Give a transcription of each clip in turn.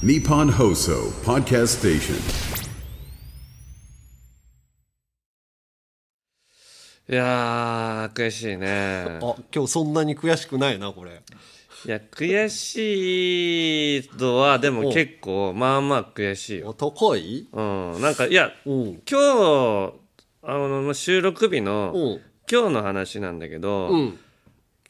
Nippon Hoso Podcast Station. いやー悔しいね。あ今日そんなに悔しくないなこれ。いや悔しいのはでも結構まあまあ悔しいよ。お高い？うんなんかいやうん。今日あのまあ収録日のうん。今日の話なんだけど、うん。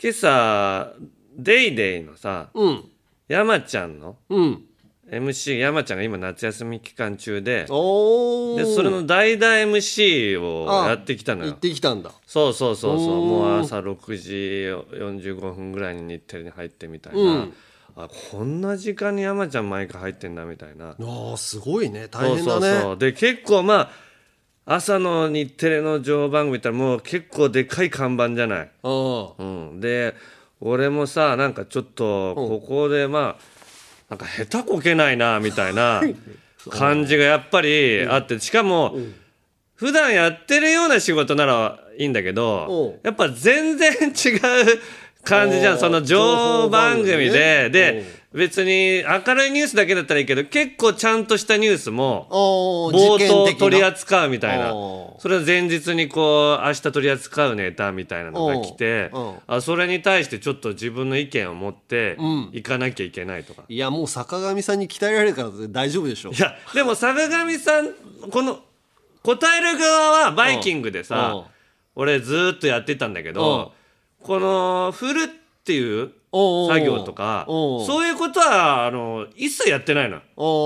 今朝「デイデイのさうん。山ちゃんのうん MC 山ちゃんが今夏休み期間中ででそれの代打 MC をやってきたの行っよてきたんだ。そうそうそうそう。もう朝6時45分ぐらいに日テレに入ってみたいな、うん。あこんな時間に山ちゃん毎回入ってんだみたいな。あーすごいね。大そうそう変だねそう。で結構まあ朝の日テレの情報番組ってもう結構でかい看板じゃない、あうん、で俺もさなんかちょっとここでまあなんか下手こけないなみたいな感じがやっぱりあってしかも普段やってるような仕事ならいいんだけどう。やっぱ全然違う感じじゃおんその情報番組で。ね。で別に明るいニュースだけだったらいいけど結構ちゃんとしたニュースもお冒頭取り扱うみたいな。それを前日にこう明日取り扱うネタみたいなのが来てあそれに対してちょっと自分の意見を持ってん。いかなきゃいけないとか、いやもう坂上さんに鍛えられるから大丈夫でしょ。いやでも坂上さんこの答える側はバイキングでさ俺ずーっとやってたんだけどこの振るっていう作業とかそういうことはあの一切やってないの。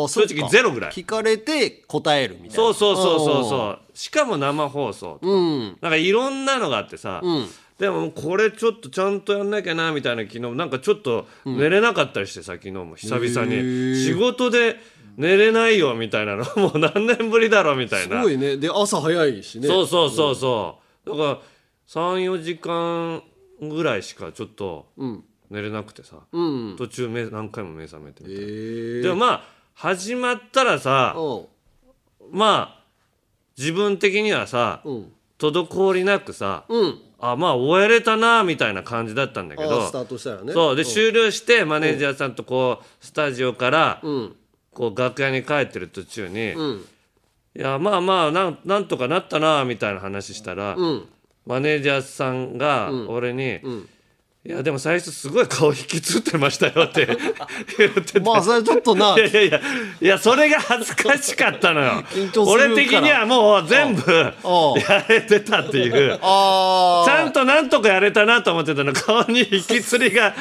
正直ゼロぐらい。聞かれて答えるみたいな。そうそうそうそうそう。しかも生放送ううん。なんかいろんなのがあってさ、ん。でもこれちょっとちゃんとやんなきゃなみたいな昨日なんかちょっと寝れなかったりしてさ昨日も。久々へにー。仕事で寝れないよみたいなの。もう何年ぶりだろみたいな。すごいね。で朝早いしね。そうそうそうそう。だから34時間ぐらいしかちょっとうん寝れなくてさ、うん。途中目何回も目覚めてみたいな。ええでもまあ始まったらさう。んまあ自分的にはさうん。滞りなくさうん。あまあ終えれたなみたいな感じだったんだけどスタートしたらね。そうでん。終了してマネージャーさんとこうスタジオからうん。こう楽屋に帰ってる途中にうん。いやまあまあなんなんとかなったなみたいな話したらうん。マネージャーさんが俺にん「いやでも最初すごい顔引きつってましたよ」って。言ってて。まあそれちょっとな。いやいやいやいやそれが恥ずかしかったのよ。俺的にはもう全部やれてたっていう。あちゃんとなんとかやれたなと思ってたの。顔に引きつりが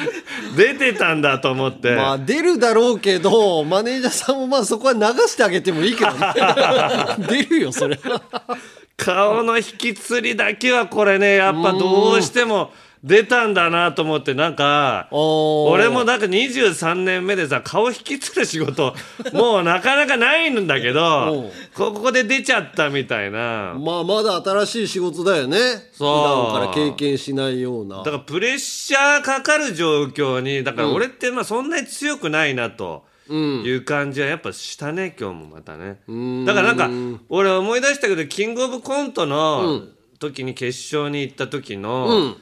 出てたんだと思って、まあ出るだろうけどマネージャーさんもまあそこは流してあげてもいいけどね。出るよそれ顔の引きつりだけはこれねやっぱどうしても出たんだなと思ってなんか俺俺もなんか23年目でさ顔引きつる仕事 もうなかなかないんだけおどう。ここで出ちゃったみたいな。まあまだ新しい仕事だよね。そう。普段から経験しないような。だからプレッシャーかかる状況にだから俺ってまあそんなに強くないなという感じはやっぱしたね今日もまたね。だからなんか俺思い出したけどキングオブコントの時に決勝に行った時の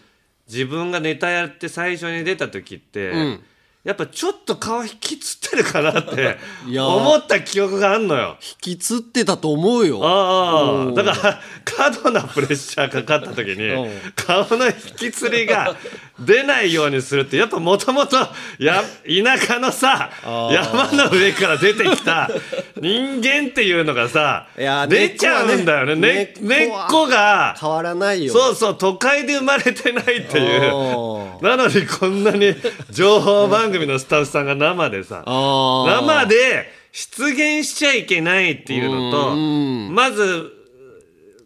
自分がネタやって最初に出た時ってん。やっぱちょっと顔引きつってるかなって思った記憶があんのよ。引きつってたと思うよ。ああだから過度なプレッシャーかかった時にうん。顔の引きつりが出ないようにするってやっぱもともとや田舎のさ山の上から出てきた人間っていうのがさ出ちゃうんだよね。ね。根っこが変わらないよ。そうそう都会で生まれてないっていう。あなのにこんなに情報番組のスタッフさんが生でさ生で出現しちゃいけないっていうのとうん。まず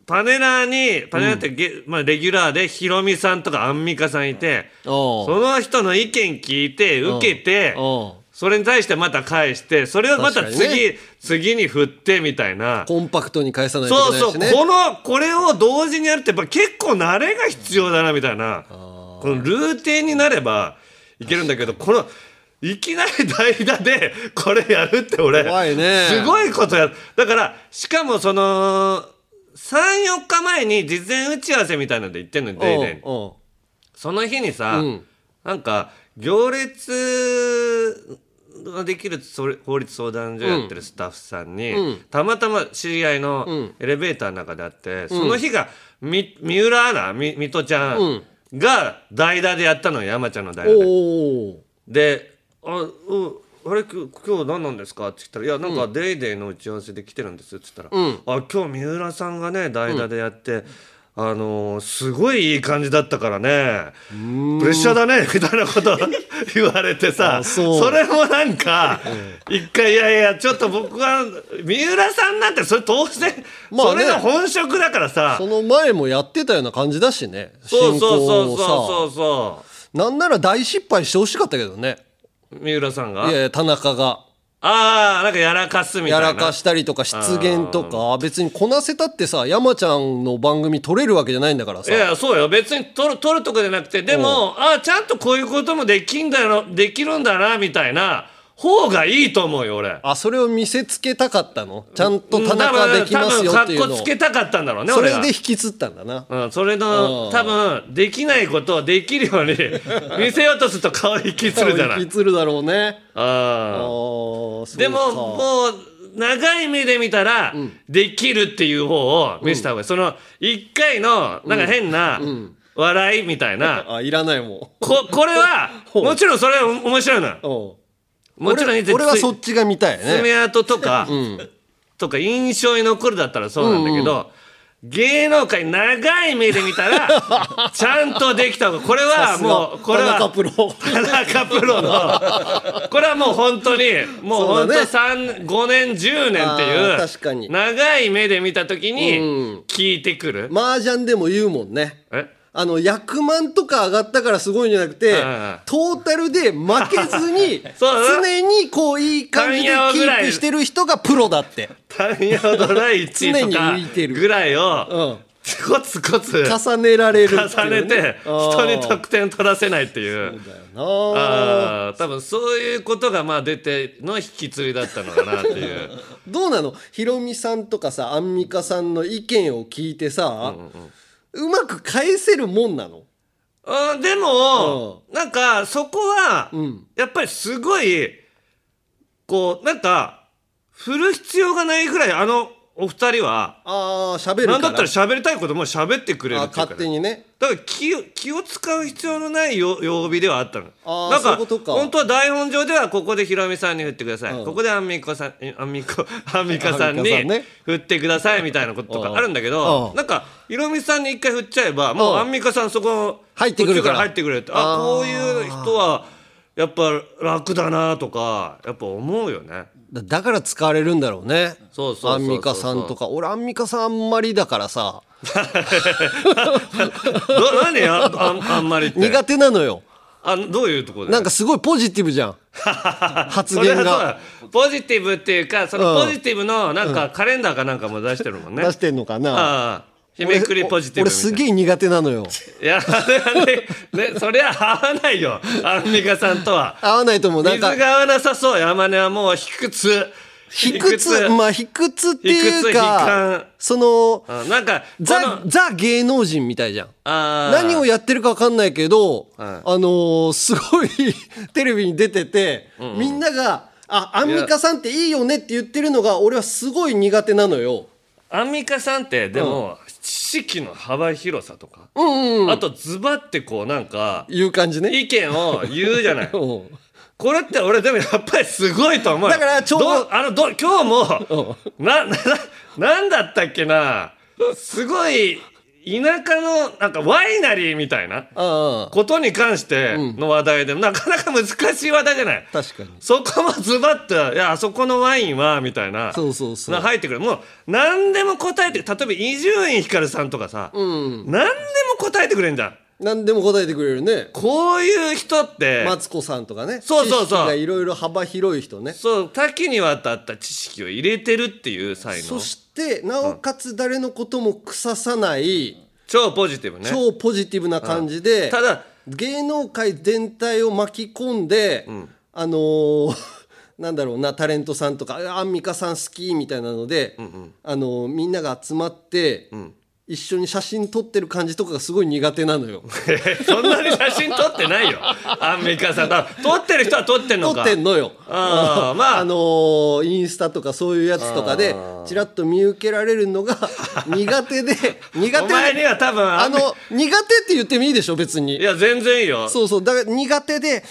パネラーにパネラーってゲ、まあ、レギュラーでヒロミさんとかアンミカさんいておその人の意見聞いて受けておそれに対してまた返してそれをまた次、ね。次に振ってみたいな。コンパクトに返さないといそうそう、けないしね。このこれを同時にやるってやっぱ結構慣れが必要だなみたいな。このルーティンになればいけるんだけどこのいきなり代打でこれやるって俺怖いね。すごいことやだからしかもその34日前に事前打ち合わせみたいなので言ってんのよデイデその日にさ、うん。なんか行列ができる法律相談所やってるスタッフさんに、たまたま知り合いのエレベーターの中であって、その日がみ三浦アナみ水戸ちゃんが代打でやったのよ山ちゃんの代打で。で「あうあれく今日何なんですか?」って言ったら「いやなんか『デイデイの打ち合わせで来てるんです」って言ったら「あ今日三浦さんがね代打でやって、あのーすごいいい感じだったからね。プレッシャーだね」みたいなこと 言われてさ。あそう。れもなんか一回「いやいやちょっと僕は三浦さんなんてそれ当然、まあね。それが本職だからさ。その前もやってたような感じだしね。そうそうそうそうをそうさ。そなんなら大失敗してほしかったけどね。う三浦さんが？いやいや田中がああなんかやらかすみたいな。やらかしたりとか失言とか別にこなせたってさ山ちゃんの番組撮れるわけじゃないんだからさ。いやそうよ。別に取る取るとかじゃなくてでもあちゃんとこういうこともできんだよできるんだなみたいな方がいいと思うよ俺。あそれを見せつけたかったの？ちゃんと田中できますよっていうのを。多分かっこつけたかったんだろうねそれで引きつったんだな。うん、それのうん。多分できないことをできるように 見せようとすると顔引きするじゃない。引きつるだろうね。ああでももう長い目で見たらできるっていう方を見せた方がいい、その一回のなんか変な笑いみたいな、あいらないもここれは もちろんそれは面白いのよ。んう。んもちろん俺俺はそっちが見たいね。爪痕とか、とか印象に残るだったらそうなんだけど、芸能界長い目で見たら ちゃんとできた方がこれはもうこれは田中プロ。のこれはもう本当にもう本当だね。3 5年10年ってあいうー確かに。長い目で見た時うにん。聞いてくる、麻雀でも言うもんね。え？あの100万とか上がったからすごいんじゃなくて、うんトータルで負けずに 常にこういい感じでキープしてる人がプロだって。単ヤドライ1位と常にか浮いてるぐらいをうんコツコツ重ねられる重ねて人にあ得点取らせないっていう。ーな。あああ多分そういうことがまあ出ての引き継ぎだったのかなっていう。どうなの？ひろみさんとかさアンミカさんの意見を聞いてさ、うまく返せるもんなの？うんでもなんかそこはん。やっぱりすごいこうなんか振る必要がないぐらいあのお二人はああ喋るから。なんだったら喋りたいことも喋ってくれるあっていうか勝手にね。だから気を気を使う必要のないよ曜日ではあったの。あそういうことか。本当は台本上ではここでひろみさんに振ってください、うん。ここでアンミカさんえアンミカ アンミカさんにアンミカさんね。振ってくださいみたいなこととうん。かあるんだけど、うん。なんかひろみさんに一回振っちゃえばもううん。アンミカさんそこ入ってくるから途中入ってくれってああーこういう人はやっぱ楽だなとかやっぱ思うよね。だだから使われるんだろうね。そうそうアンミカさんとか。俺アンミカさんあんまりだからさ。ど何？やあんあんまりって。苦手なのよ。あどういうところで？なんかすごいポジティブじゃん。発言が。だポジティブっていうかそのうん。ポジティブのなんかカレンダーかなんかも出してるもんね、出してんのかな。ああ日めくりポジティブ俺すげえ苦手なのよ。いやあれはねねそりゃ合わないよ。アンミカさんとは。合わないと思う。なんか水が合わなさそう山根はもう卑屈。卑屈。まあ卑屈っていう卑屈悲か観そのあなんかこザのザ芸能人みたいじゃん。あー。何をやってるか分かんないけど、はいあのーすごい テレビに出てて、みんなが「あアンミカさんっていいよね」って言ってるのが俺はすごい苦手なのよ。アンミカさんってでも、知識の幅広さとか、うんうん、あとズバってこうなんかいう感じね。意見を言うじゃない。うん。これって俺でもやっぱりすごいと思うよ。だからちょうどどあのど今日もなななんだったっけな。すごい田舎のなんかワイナリーみたいなことに関しての話題で、なかなか難しい話題じゃない。確かに。そこもズバッと「いやあそこのワインは」みたいなそうそうそう。な入ってくる。もう何でも答えて例えば伊集院光さんとかさ、うん。何でも答えてくれんじゃん何でも答えてくれるね。こういう人って、マツコさんとかね。そうそうそう。知識がいろいろ幅広い人ね。そう多岐にわたった知識を入れてるっていう才能。そしてなおかつ誰のことも腐さない、超ポジティブね。超ポジティブな感じで、ただ芸能界全体を巻き込んで、あのー なんだろうなタレントさんとかあアンミカさん好きみたいなので、あのーみんなが集まって、一緒に写真撮ってる感じとかがすごい苦手なのよ。そんなに写真撮ってないよ。アンミカさん。だ撮ってる人は撮ってんの撮かってんのよ。あーまあ。あのーインスタとかそういうやつとかでちらっと見受けられるのが苦手で苦手 お前には多分あの苦手って言ってもいいでしょ？別に。いや全然いいよ。そうそう。だから苦手で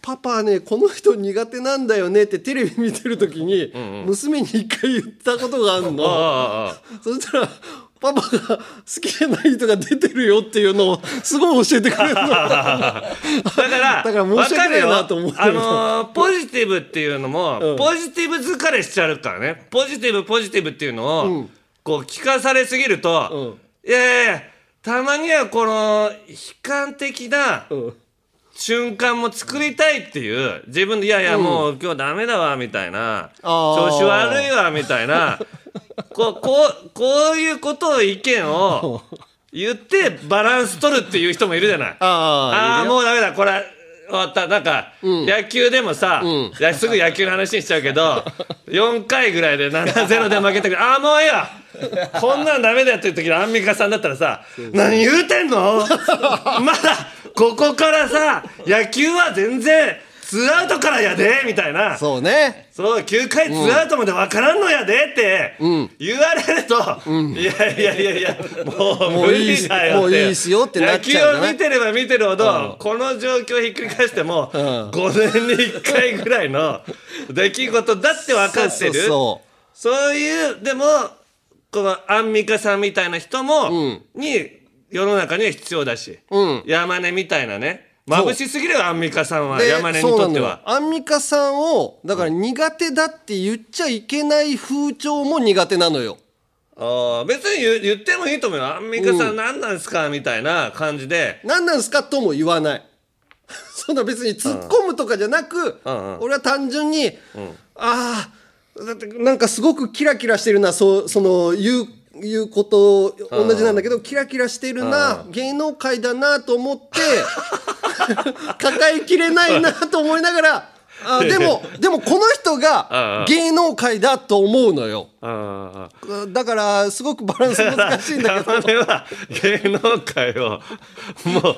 パパはねこの人苦手なんだよねってテレビ見てる時に娘に一回言ったことがあるの、そしたらパパが好きじゃない人が出てるよっていうのをすごい教えてくれるの。だから だから申し訳ないなと思ってあのー ポジティブっていうのも、うん。ポジティブ疲れしちゃうからね。ポジティブポジティブっていうのを、こう聞かされすぎると、いやいやいやたまにはこの悲観的なうん。瞬間も作りたいっていう自分でいやいやもう今日ダメだわみたいな、調子悪いわみたいな こうこうこういうことを意見を言ってバランス取るっていう人もいるじゃない。ああああもうダメだこれ終わった。なんか、野球でもさ、いやすぐ野球の話にしちゃうけど 4回ぐらいで7-0で負けたけどああもういいやこんなんダメだよっていう時のアンミカさんだったらさ「何言うてんの？まだここからさ野球は全然ツーアウトからやで」みたいな。そうね。そう9回ツーアウトまで分からんのやでって言われると、いやいやいやいやもう無もういい理だよって。もういいっすよってなっちゃうじゃない野球を見てれば見てるほど、この状況をひっくり返しても、5年に1回ぐらいの 出来事だって分かってる。そうそういうでもこのアンミカさんみたいな人も、に世の中には必要だし、山根みたいなね眩しすぎるよアンミカさんはで山根にとっては。アンミカさんをだから苦手だって言っちゃいけない風潮も苦手なのよ。ああ別に言言ってもいいと思うよ。アンミカさん何なんですかみたいな感じで。何なんすかとも言わない。そんな別に突っ込むとかじゃなく、俺は単純に、ああだってなんかすごくキラキラしてるなそうその言う言うこと同じなんだけど、キラキラしてるな、芸能界だなと思って 抱えきれないなと思いながらあ でもでもこの人が芸能界だと思うのよ。だからすごくバランス難しいんだけど。山根は芸能界をもう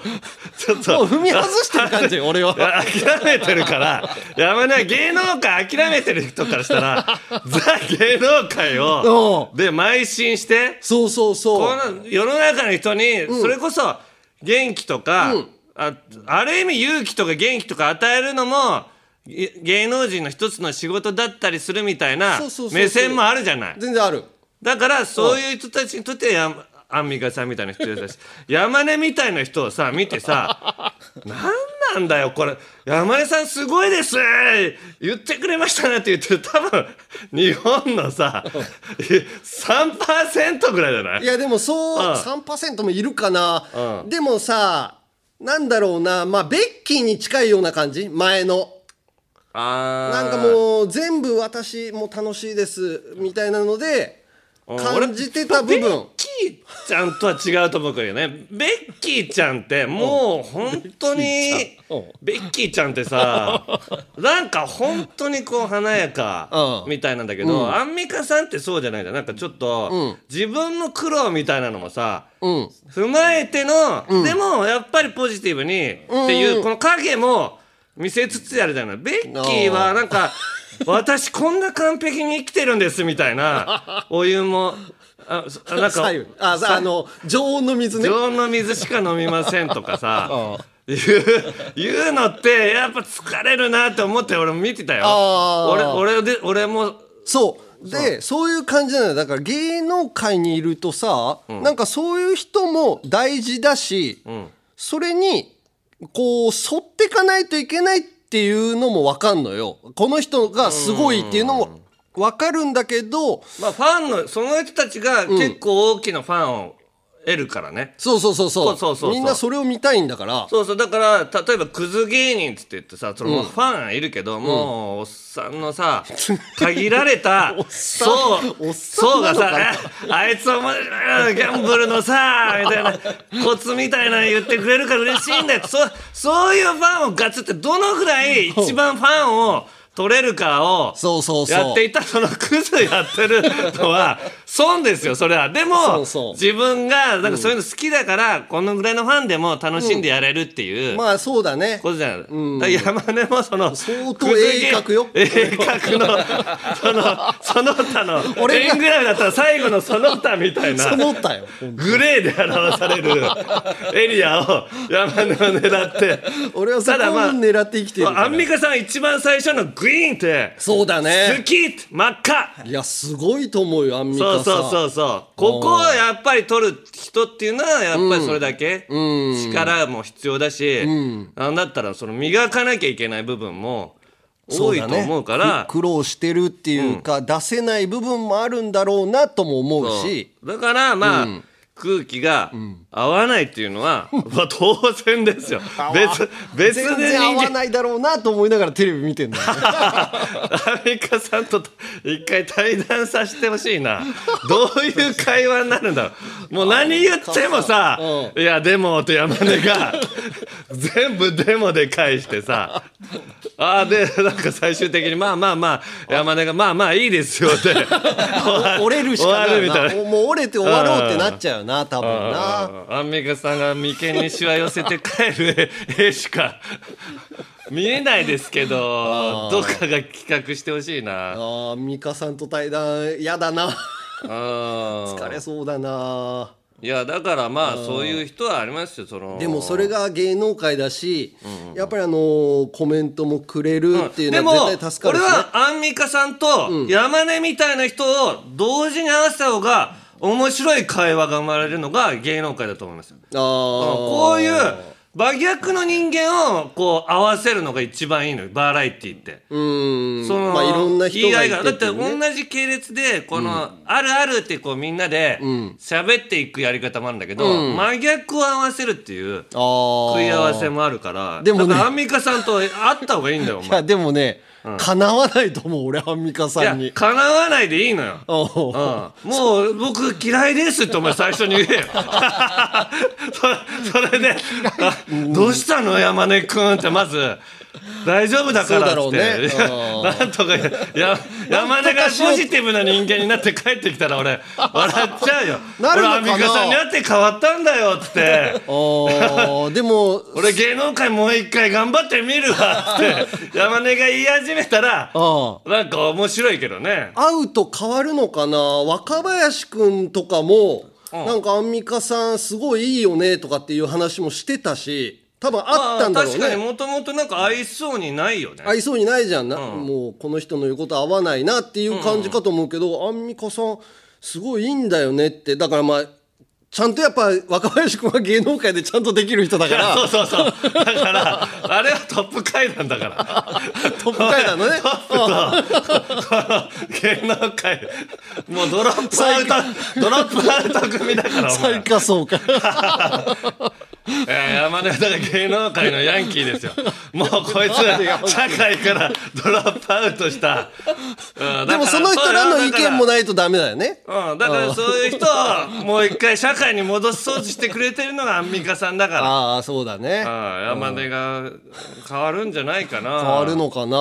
ちょっと。踏み外してる感じ俺は。いや諦めてるから。山根は芸能界諦めてる人からしたらザ芸能界をで邁進してそうそうそう。この世の中の人にそれこそ元気とか、あある意味勇気とか元気とか与えるのもい芸能人の一つの仕事だったりするみたいな目線もあるじゃない。全然ある。だからそういう人たちにとってやアンミカさんみたいな人だし山根みたいな人をさ見てさ「何なんだよこれ。山根さんすごいです。言ってくれましたね」って言ってる多分日本のさ3%ぐらいじゃない？いやでもそううん。3%もいるかな、うん。でもさなんだろうな。まあベッキーに近いような感じ？前の。あー。なんかもう全部私も楽しいですみたいなので感じてた部分キーちゃんとは違うと思うけどね。ベッキーちゃんってもう本当にうんベッキーちゃんってさなんか本当にこう華やかうん。みたいなんだけど、アンミカさんってそうじゃないじゃん。なんかちょっと自分の苦労みたいなのもさうん。踏まえての、でもやっぱりポジティブにっていうこの影も見せつつやるじゃない。ベッキーはなんか私こんな完璧に生きてるんですみたいなお湯もあそなんかああの常温の水ね。常温の水しか飲みませんとかさ。言う言うのってやっぱ疲れるなって思って俺も見てたよ。俺俺で俺も。そう。でそういう感じなのよ。だから芸能界にいるとさ、なんかそういう人も大事だし、それにこう沿ってかないといけないっていうのも分かんのよ。この人がすごいっていうのもわかるんだけど、まあファンの、その人たちが結構大きなファンを得るからね。そうそうそうそう。そうそうみんなそれを見たいんだから。そうそう、だから、例えばクズ芸人っつって言ってさ、そのファンいるけど、もう、おっさんのさ、限られた、そ うおっさんそうがさ、あいつ面白いギャンブルのさ、みたいな、コツみたいなの言ってくれるから嬉しいんだよ。そそういうファンをガツって、どのぐらい一番ファンを、取れるかをそうそうそう。やっていたそのクズやってるのは 損ですよそれは。でも自分がなんかそういうの好きだから、このぐらいのファンでも楽しんでやれるっていう、まあそうだね。ことじゃない、だから山根もその相当鋭角よ。鋭角の そのその他の円グラフだったら最後のその他みたいなその他よ。グレーで表されるエリアを山根は狙って。俺はそこを狙って生きてるアンミカさん一番最初のグイーンってそうだ好ねきって真っ赤。いやすごいと思うよアンミカさん。そうそうそうそう。ここをやっぱり取る人っていうのはやっぱりそれだけ。力も必要だし、なんだったらその磨かなきゃいけない部分も多いと思うから。く苦労してるっていうか、出せない部分もあるんだろうなとも思うし。だからまあ、空気が合わないっていうのは、まあ当然ですよ。別別全で合わないだろうなと思いながらテレビ見てんだよ アメリカさんと一回対談させてほしいな。どういう会話になるんだろう。もう何言ってもさ「いやでも」と山根が全部「でも」で返してさ。ああでなんか最終的にまあまあまあ山根が「まあまあいいですよ」って。折れるしかないな。な。もう折れて終わろうってなっちゃうよな多分な。アンミカさんが眉間にしわ寄せて帰る絵しか。見えないですけどどっかが企画してほしいな。あーミカさんと対談やだな。疲疲れそうだな。いやだからまあそういう人はありますよその。でもそれが芸能界だし、やっぱりあのーコメントもくれるっていうでものは絶対助かるし、ね、俺はアンミカさんと山根みたいな人を同時に合わせた方が面白い会話が生まれるのが芸能界だと思いますよ。こういう真逆の人間をこう合わせるのが一番いいのよ。バラエティーって。うーん。そのまあいろんな人がいだって同じ系列でこの「あるある」ってこうみんなで喋っていくやり方もあるんだけど、真逆を合わせるっていう食い合わせもあるから。でもね。アンミカさんと会った方がいいんだよおいや前でもね、叶わないと思う俺アンミカさんに。叶わないでいいのよ。おう。うん。もう僕嫌いですってお前最初に言えよ。そ それであ「どうしたの山根君」ってまず「大丈夫だから」って、なんとかや山根がポジティブな人間になって帰ってきたら俺笑っちゃうよ。なるのかな？俺アンミカさんに会って変わったんだよって。でも 俺芸能界もう一回頑張ってみるわって。山根が言い始めたらあなんか面白いけどね。会うと変わるのかな？若林くんとかも、なんかアンミカさんすごいいいよねとかっていう話もしてたし多分あったんだろうまあ、確かにねもともとなんか合いそうにないよね。合いそうにないじゃんな、もうこの人の言うこと合わないなっていう感じかと思うけど、アンミカさんすごいいいんだよねって。だからまあちゃんとやっぱ若林君は芸能界でちゃんとできる人だから。そうそうそう。だからあれはトップ階段だから。トップ階段のね。トップと芸能界。もうドロップアウトドロップアウト組だから最下層か。山根はだから芸能界のヤンキーですよ。もうこいつ社会からドロップアウトした、うんでもその人らの意見もないとダメだよね。うん、だからそういう人をもう一回社会に戻そうとしてくれてるのがアンミカさんだから。ああそうだね。ああ山根が変わるんじゃないかな。変わるのかな。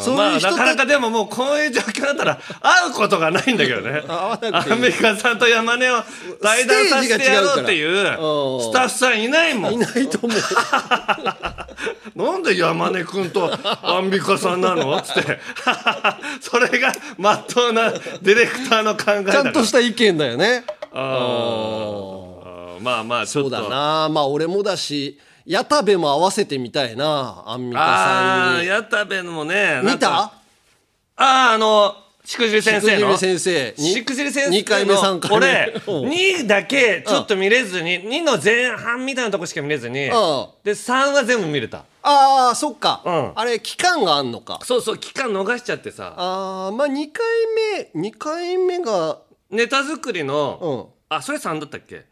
そうまあいう人なかなかでももうこういう状況だったら会うことがないんだけどね。アンミカさんと山根を対談させてやろうっていううん。スタッフさんいないもん。いないと思う。なんで山根君とアンミカさんなの？つって。それがまっとうなディレクターの考えだちゃんとした意見だよねあー。まあまあちょそうっと。だなまあ俺もだし矢田部も合わせてみたいなアンミカさんに。ああ矢田部もね見た？あああのしくじり先生の？しくじり先生に？しくじり先生の2回目3回目。俺うん。2だけちょっと見れずに2の前半みたいなとこしか見れずにん。で3は全部見れた。ああそっか、うん。あれ期間があんのか。そうそう期間逃しちゃってさ。ああまあ2回目2回目がネタ作りうのん。あそれ3だったっけ？いや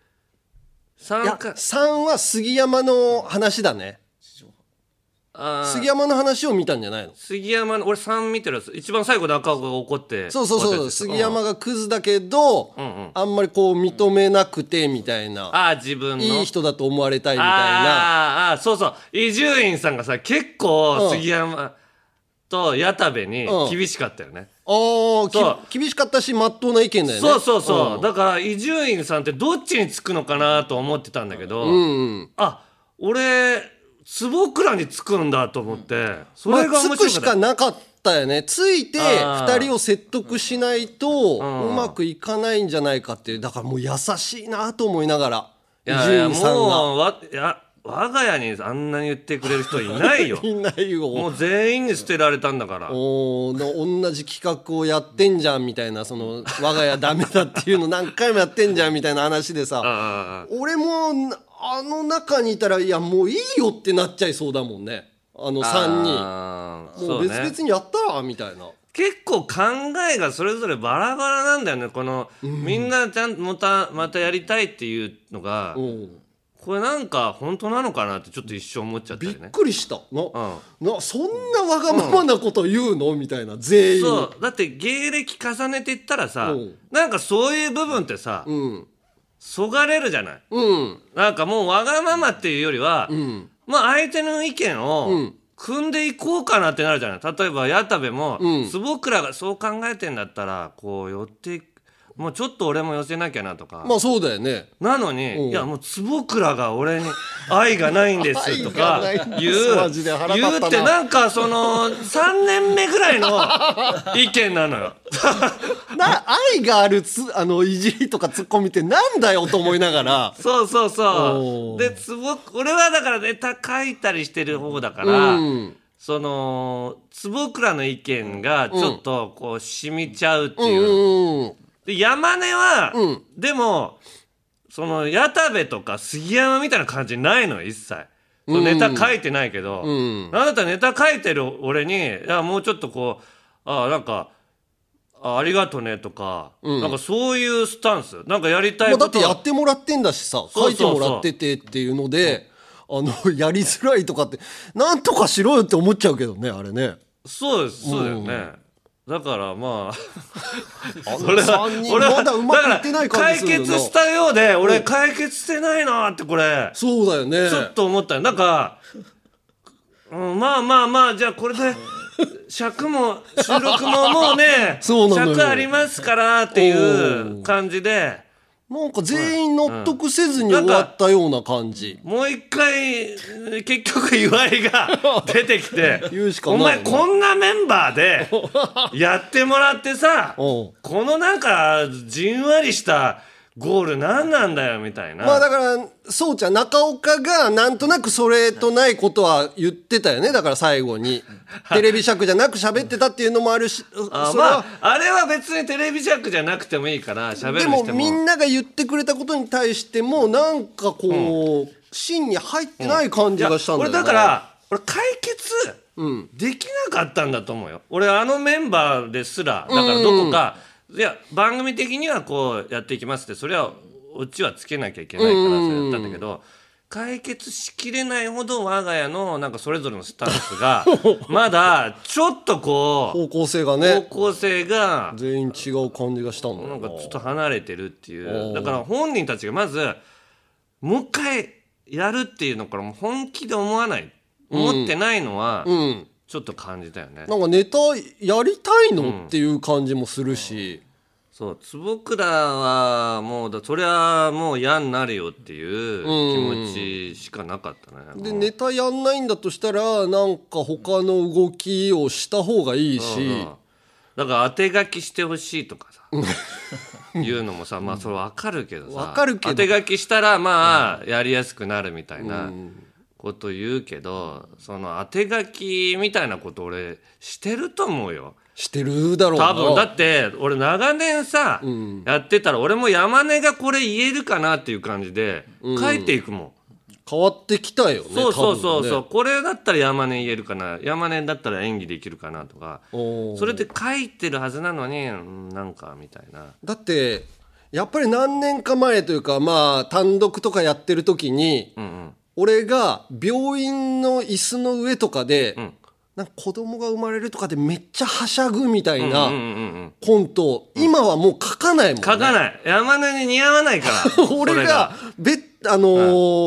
3か。3は杉山の話だね。あー。杉山の話を見たんじゃないの？杉山の俺3見てるやつ。一番最後で赤が怒って。そうそうそう杉山がクズだけど、んうん。あんまりこう認めなくてみたいな、ああ自分の。いい人だと思われたいみたいな。あーあーそうそう。伊集院さんがさ結構うん杉山と矢田部にうん。厳しかったよね、あーそう。き厳しかったしまっとうな意見だよね。そうそうそう、ん。だから伊集院さんってどっちにつくのかなと思ってたんだけど、うんうん。あ俺坪倉につくんだと思って。そまあれが面つくし白かった、かなかったよね。ついてあー。2人を説得しないとん。うまくいかないんじゃないかっていう。だからもう優しいなと思いながら伊いやいや集院さんが。もうわいや我が家にあんなに言ってくれる人いないよ。いないよ。もう全員に捨てられたんだから。おーの同じ企画をやってんじゃんみたいなその我が家ダメだっていうの 何回もやってんじゃんみたいな話でさ。俺もあの中にいたらいやもういいよってなっちゃいそうだもんね。あの3人。もそう別々にやったらみたいな。結構考えがそれぞれバラバラなんだよね。この、みんなちゃんとまたまたやりたいっていうのが、う。んこれなんか本当なのかなってちょっと一瞬思っちゃったびっりねくりした。な,、うなそんなわがままなこと言うのみたいな全員。そう。だって芸歴重ねていったらさ、うん。なんかそういう部分ってさ、うん。そがれるじゃない。うん。なんかもうわがままっていうよりは、ん。まあ相手の意見をん。組んでいこうかなってなるじゃない。例えば矢田部も、うん。坪倉がそう考えてんだったらこう寄っていくもうちょっと俺も寄せなきゃなとか、まあそうだよね。なのに、うん。いやもう坪倉が俺に愛がないんですとか 言う。言うってなんかその3年目ぐらいの 意見なのよ。な愛があるつあのいじりとかツッコミってなんだよと思いながら。そうそうそう。で坪俺はだからネタ書いたりしてる方だから、うん。その坪倉の意見がちょっとこう染みちゃうってう。いう。んうんで山根は、うん。でもその矢田部とか杉山みたいな感じないのよ一切。ネタ書いてないけど、んなん。だったらネタ書いてる俺にいやもうちょっとこうあなんかあありがとねとか、なんかそういうスタンス。なんかやりたいことってやってもらってんだしさ書いてもらっててっていうのであのやりづらいとかってなんとかしろよって思っちゃうけどねあれね。そうですそうだよね、だからまああ それは3人俺はまだうまくいってない感じするよな決したようで俺解決してないなってこれ。そうだよね。ちょっと思ったよ。なんか、うん、まあまあまあじゃあこれで尺も収録ももうね 尺ありますからっていう感じでなんか全員納得せずに終わったような感じ、もう一回結局岩井が 出てきて言うしかおない前こんなメンバーで やってもらってさうん。このなんかじんわりしたゴール何なんだよみたいな。まあだからそうちゃん中岡がなんとなくそれとないことは言ってたよね。だから最後に。テレビ尺じゃなく喋ってたっていうのもあるしあそれはまああれは別にテレビ尺じゃなくてもいいから喋るでもも。みんなが言ってくれたことに対してもなんかこう、芯に入ってない感じがしたんだよいや俺だから俺解決できなかったんだと思うよ、俺あのメンバーですらだからどこか、いや番組的にはこうやっていきますってそれはオチはつけなきゃいけないからそれやったんだけど、解決しきれないほど我が家のなんかそれぞれのスタンスが まだちょっとこう方向性が方ね向性が全員違う感じがしたんだよな。んかちょっと離れてるっていう。だから本人たちがまずもう一回やるっていうのからもう本気で思わない。思ってないのはうんちょっと感じたよね、なんかネタやりたいの、っていう感じもするし、そう坪倉はもうだそれはもう嫌になるよっていう気持ちしかなかったね、でネタやんないんだとしたらなんか他の動きをした方がいいし、うんだから当て書きしてほしいとかさ。いうのもさまあそれ分かるけどさ。わかるけど。当て書きしたらまあやりやすくなるみたいなこと言うけどその当て書きみたいなこと俺してると思うよ。してるだろうな。多分。だって俺長年さやってたら俺も山根がこれ言えるかなっていう感じで書いていくもん。変わってきたよねそうそうそうそう、ね。これだったら山根言えるかな。山根だったら演技できるかなとか。それで書いてるはずなのにうんなんかみたいな。だってやっぱり何年か前というかまあ単独とかやってる時に、うんうん俺が病院の椅子の上とかで、ん。なんか子供が生まれるとかでめっちゃはしゃぐみたいなうんうんうんコント、今はもう書かないもんね。書かない。山根に似合わないから。俺がべあの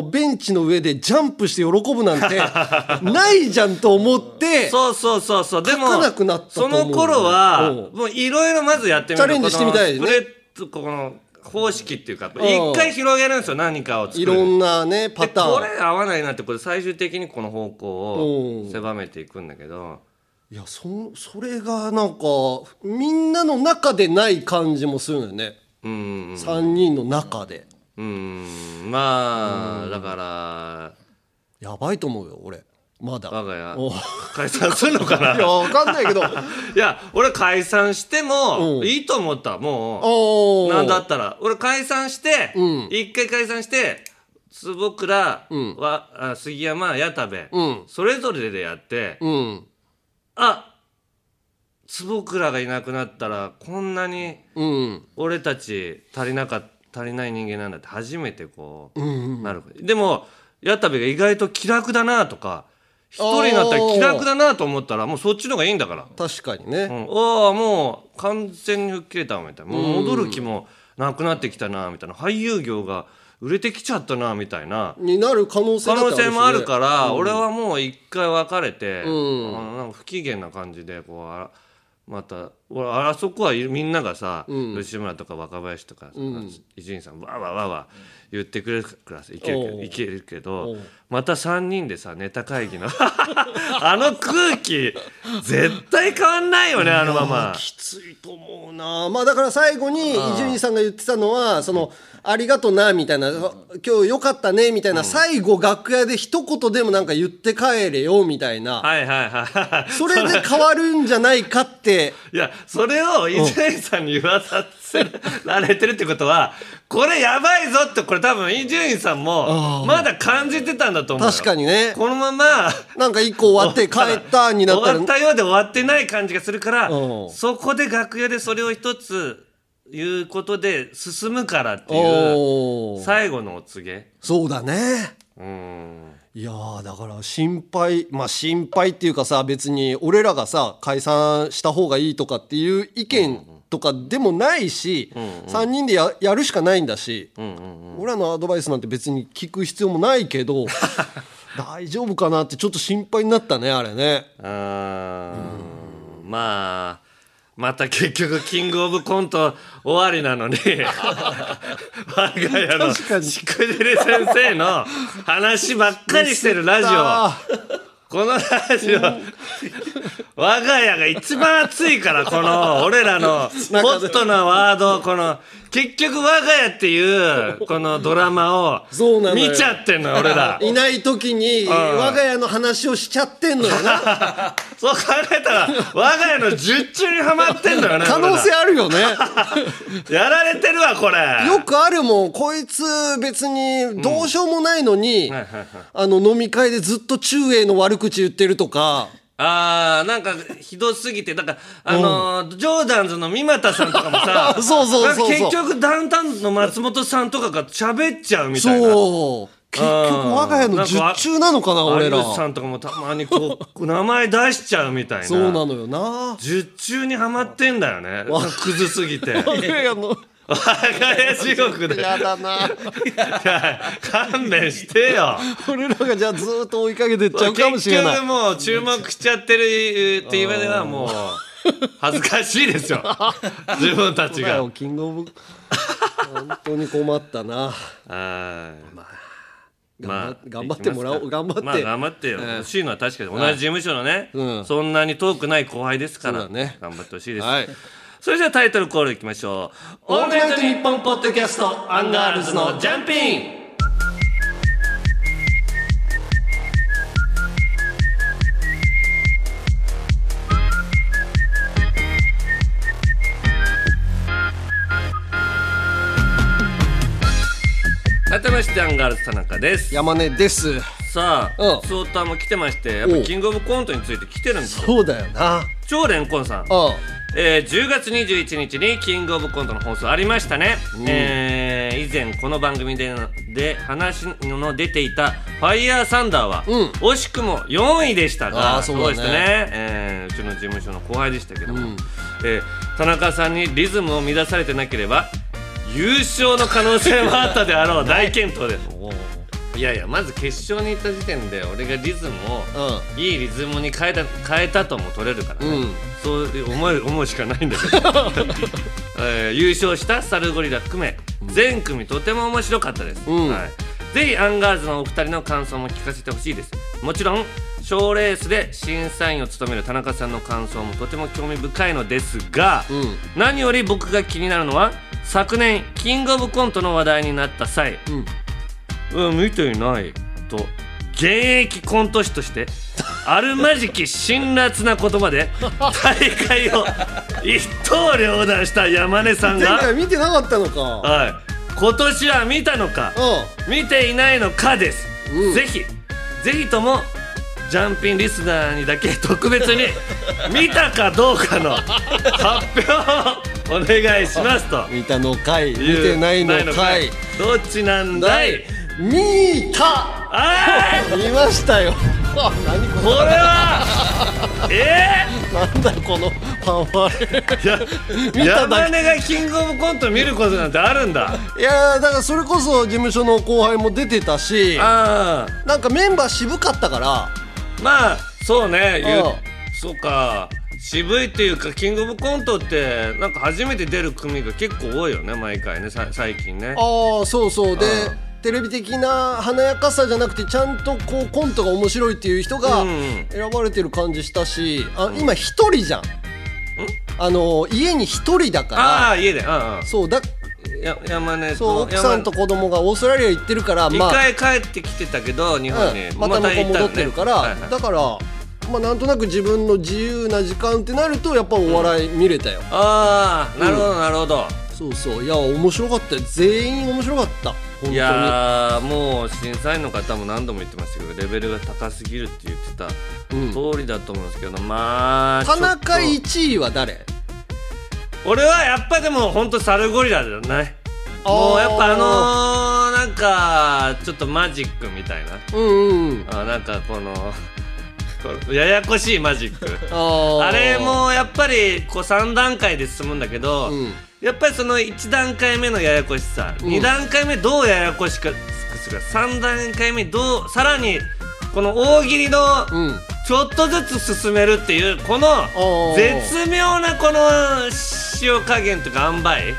ーベンチの上でジャンプして喜ぶなんて ないじゃんと思ってそうそうそうそう。でも書かなくなったその頃はうん。もういろいろまずやってみる。チャレンジしてみたいね。この方式っていうか一回広げるんですよ何かを作る。いろんなねパターン。れ合わないなってこれ最終的にこの方向うん。を狭めていくんだけど。いやそそれがなんかみんなの中でない感じもするのよね、うん3人の中で。うんまあだからやばいと思うよ俺まだ。我が家。お。解散するのかな？いやわかんないけど。いや俺解散してもうん。いいと思った。もう。なんだったら。俺解散してうん。一回解散して坪倉はあ杉山矢田部うん。それぞれでやってうん。あ坪倉がいなくなったらこんなにうん。俺たち足りなか足りない人間なんだって初めてこう、なる。でも矢田部が意外と気楽だなとか一人になったら気楽だなと思ったらもうそっちの方がいいんだから、確かにうね、ん、ああもう完全に吹っ切れたわみたいな。もう戻る気もなくなってきたなみたいな。俳優業が売れてきちゃったなみたいな。になる可能性可能性もあるらから、俺はもう一回別れて、ん。あのなんか不機嫌な感じでこうあまた俺あそこはみんながさ、吉村とか若林とか伊集院さんわーわーわーわー言ってくれるからさいけるけおう。どいけるけどまた3人でさネタ会議の あの空気絶対変わんないよねあのまま。きついと思うな。まあだから最後に伊集院さんが言ってたのはその「ありがとな」みたいな「今日よかったね」みたいな最後楽屋で一言でもなんか言って帰れよみたいな。はいはいはい。それで変わるんじゃないかって。いや、それを伊集院さんに言わさせられてるってことは、これやばいぞって、これ多分伊集院さんも、まだ感じてたんだと思うよ。確かにね。このまま、なんか一個終わって帰ったになったら。終わったようで終わってない感じがするからうん。そこで楽屋でそれを一つ言うことで進むからっていう最後のお告げ。そうだね。うん。いやーだから心配まあ心配っていうかさ別に俺らがさ解散した方がいいとかっていう意見とかでもないし、3人でややるしかないんだし、俺らのアドバイスなんて別に聞く必要もないけど 大丈夫かなってちょっと心配になったねあれね。あー。まあまた結局キングオブコント終わりなのに。我が家のしくじり先生の話ばっかりしてるラジオ。このラジオ我が家が一番熱いからこの俺らのホットなワードこの結局我が家っていうこのドラマを見ちゃってんのよ俺ら。いない時に我が家の話をしちゃってんのよな。そう考えたら我が家の術中にはまってんのよね 可能性あるよね。やられてるわこれ。よくあるもん。こいつ別にどうしようもないのに、あの飲み会でずっと中英の悪口言ってるとかあーなんかひどすぎてだからあのージョーダンズの三股さんとかもさ そうそうそうそう。結局ダウンタウンの松本さんとかが喋っちゃうみたいな。そう。結局我が家の術中なのかな俺ら。有吉さんとかもたまにこう名前出しちゃうみたいな。そうなのよな。術中にはまってんだよね。クズすぎて我我が家地獄でやだな。勘弁してよ。俺らがじゃあずーっと追いかけてっちゃうかもしれない。結局もう注目しちゃってるっていう上ではもう恥ずかしいですよ。自分たちが。キングオブ本当に困ったな。はい頑張頑張ってもらおう。頑張って。まあ頑張ってよ、ええ欲しいのは確かに同じ事務所のね、うん。そんなに遠くない後輩ですから、ね。頑張ってほしいです、はいそれじゃあタイトルコールいきましょう「オールナイトニッポン」ポッドキャストアンガールズのジャンピン。改めましてアンガールズ田中です。山根です。さあ、うん。ツオタも来てましてやっぱキングオブコントについて来てるんですよ。そうだよな。超レンコンさん。あえー10月21日にキングオブコントの放送ありましたね、えー以前この番組でで話の出ていた「ファイヤーサンダーは」うん。惜しくも4位でしたがそうでしたね、えーうちの事務所の後輩でしたけども、えー田中さんにリズムを乱されてなければ優勝の可能性もあったであろう大健闘ですいやいやまず決勝に行った時点で俺がリズムをういいリズムに変えた変えたとも取れるからね、うん。そう思う思うしかないんだけど、えー優勝したサルゴリラ含め全組とても面白かったです、うん。はい、ぜひアンガールズのお二人の感想も聞かせてほしいです。もちろん賞レースで審査員を務める田中さんの感想もとても興味深いのですが、ん。何より僕が気になるのは昨年キングオブコントの話題になった際、うん、見ていないと現役コント師として あるまじき辛辣な言葉で大会を一刀両断した山根さん前が、回見てなかったのか。はい、今年は見たのかう見ていないのかです、うん。ぜひぜひともジャンピンリスナーにだけ特別に 見たかどうかの発表をお願いしますと。ん見たのかい見てないのかい。どっちなんだい？見た。見ましたよ。あ何ここれは。えれなんだよこのパンファレー、見ただ山根がキングオブコント見ることなんてあるんだ。いやーだからそれこそ事務所の後輩も出てたしなんかメンバー渋かったから。まあそうね。そうか。渋いっていうかキングオブコントってなんか初めて出る組が結構多いよね毎回ね。さ最近ね。ああそうそう。でうんテレビ的な華やかさじゃなくてちゃんとこうコントが面白いっていう人がうん選ばれてる感じしたしあ今一人じゃん。あの家に一人だあかあ家で。あらそうだあや山根そう奥さんと山子供がオーストラリア行ってるから根まあ。一回帰ってきてたけど日本に、うん。また向こう戻ってるから、はいはい。だからまあなんとなく自分の自由な時間ってなるとやっぱお笑い見れたよ、ああなるほどなるほど、そうそう。いや面白かったよ。全員面白かったいやーもう審査員の方も何度も言ってましたけどレベルが高すぎるって言ってたうん。通りだと思うんですけど、まあ田中ちょっ1位は誰？と俺はやっぱでも本当サルゴリラだよねもうやっぱあのー、なんかちょっとマジックみたいな。うんうんあなんかこのややこしいマジック。あれもやっぱりこう3段階で進むんだけど、うんやっぱりその1段階目のややこしさ、ん。2段階目どうややこしくするか3段階目どうさらにこの大喜利のうん。ちょっとずつ進めるっていうこのー。絶妙なこの塩加減とか塩梅。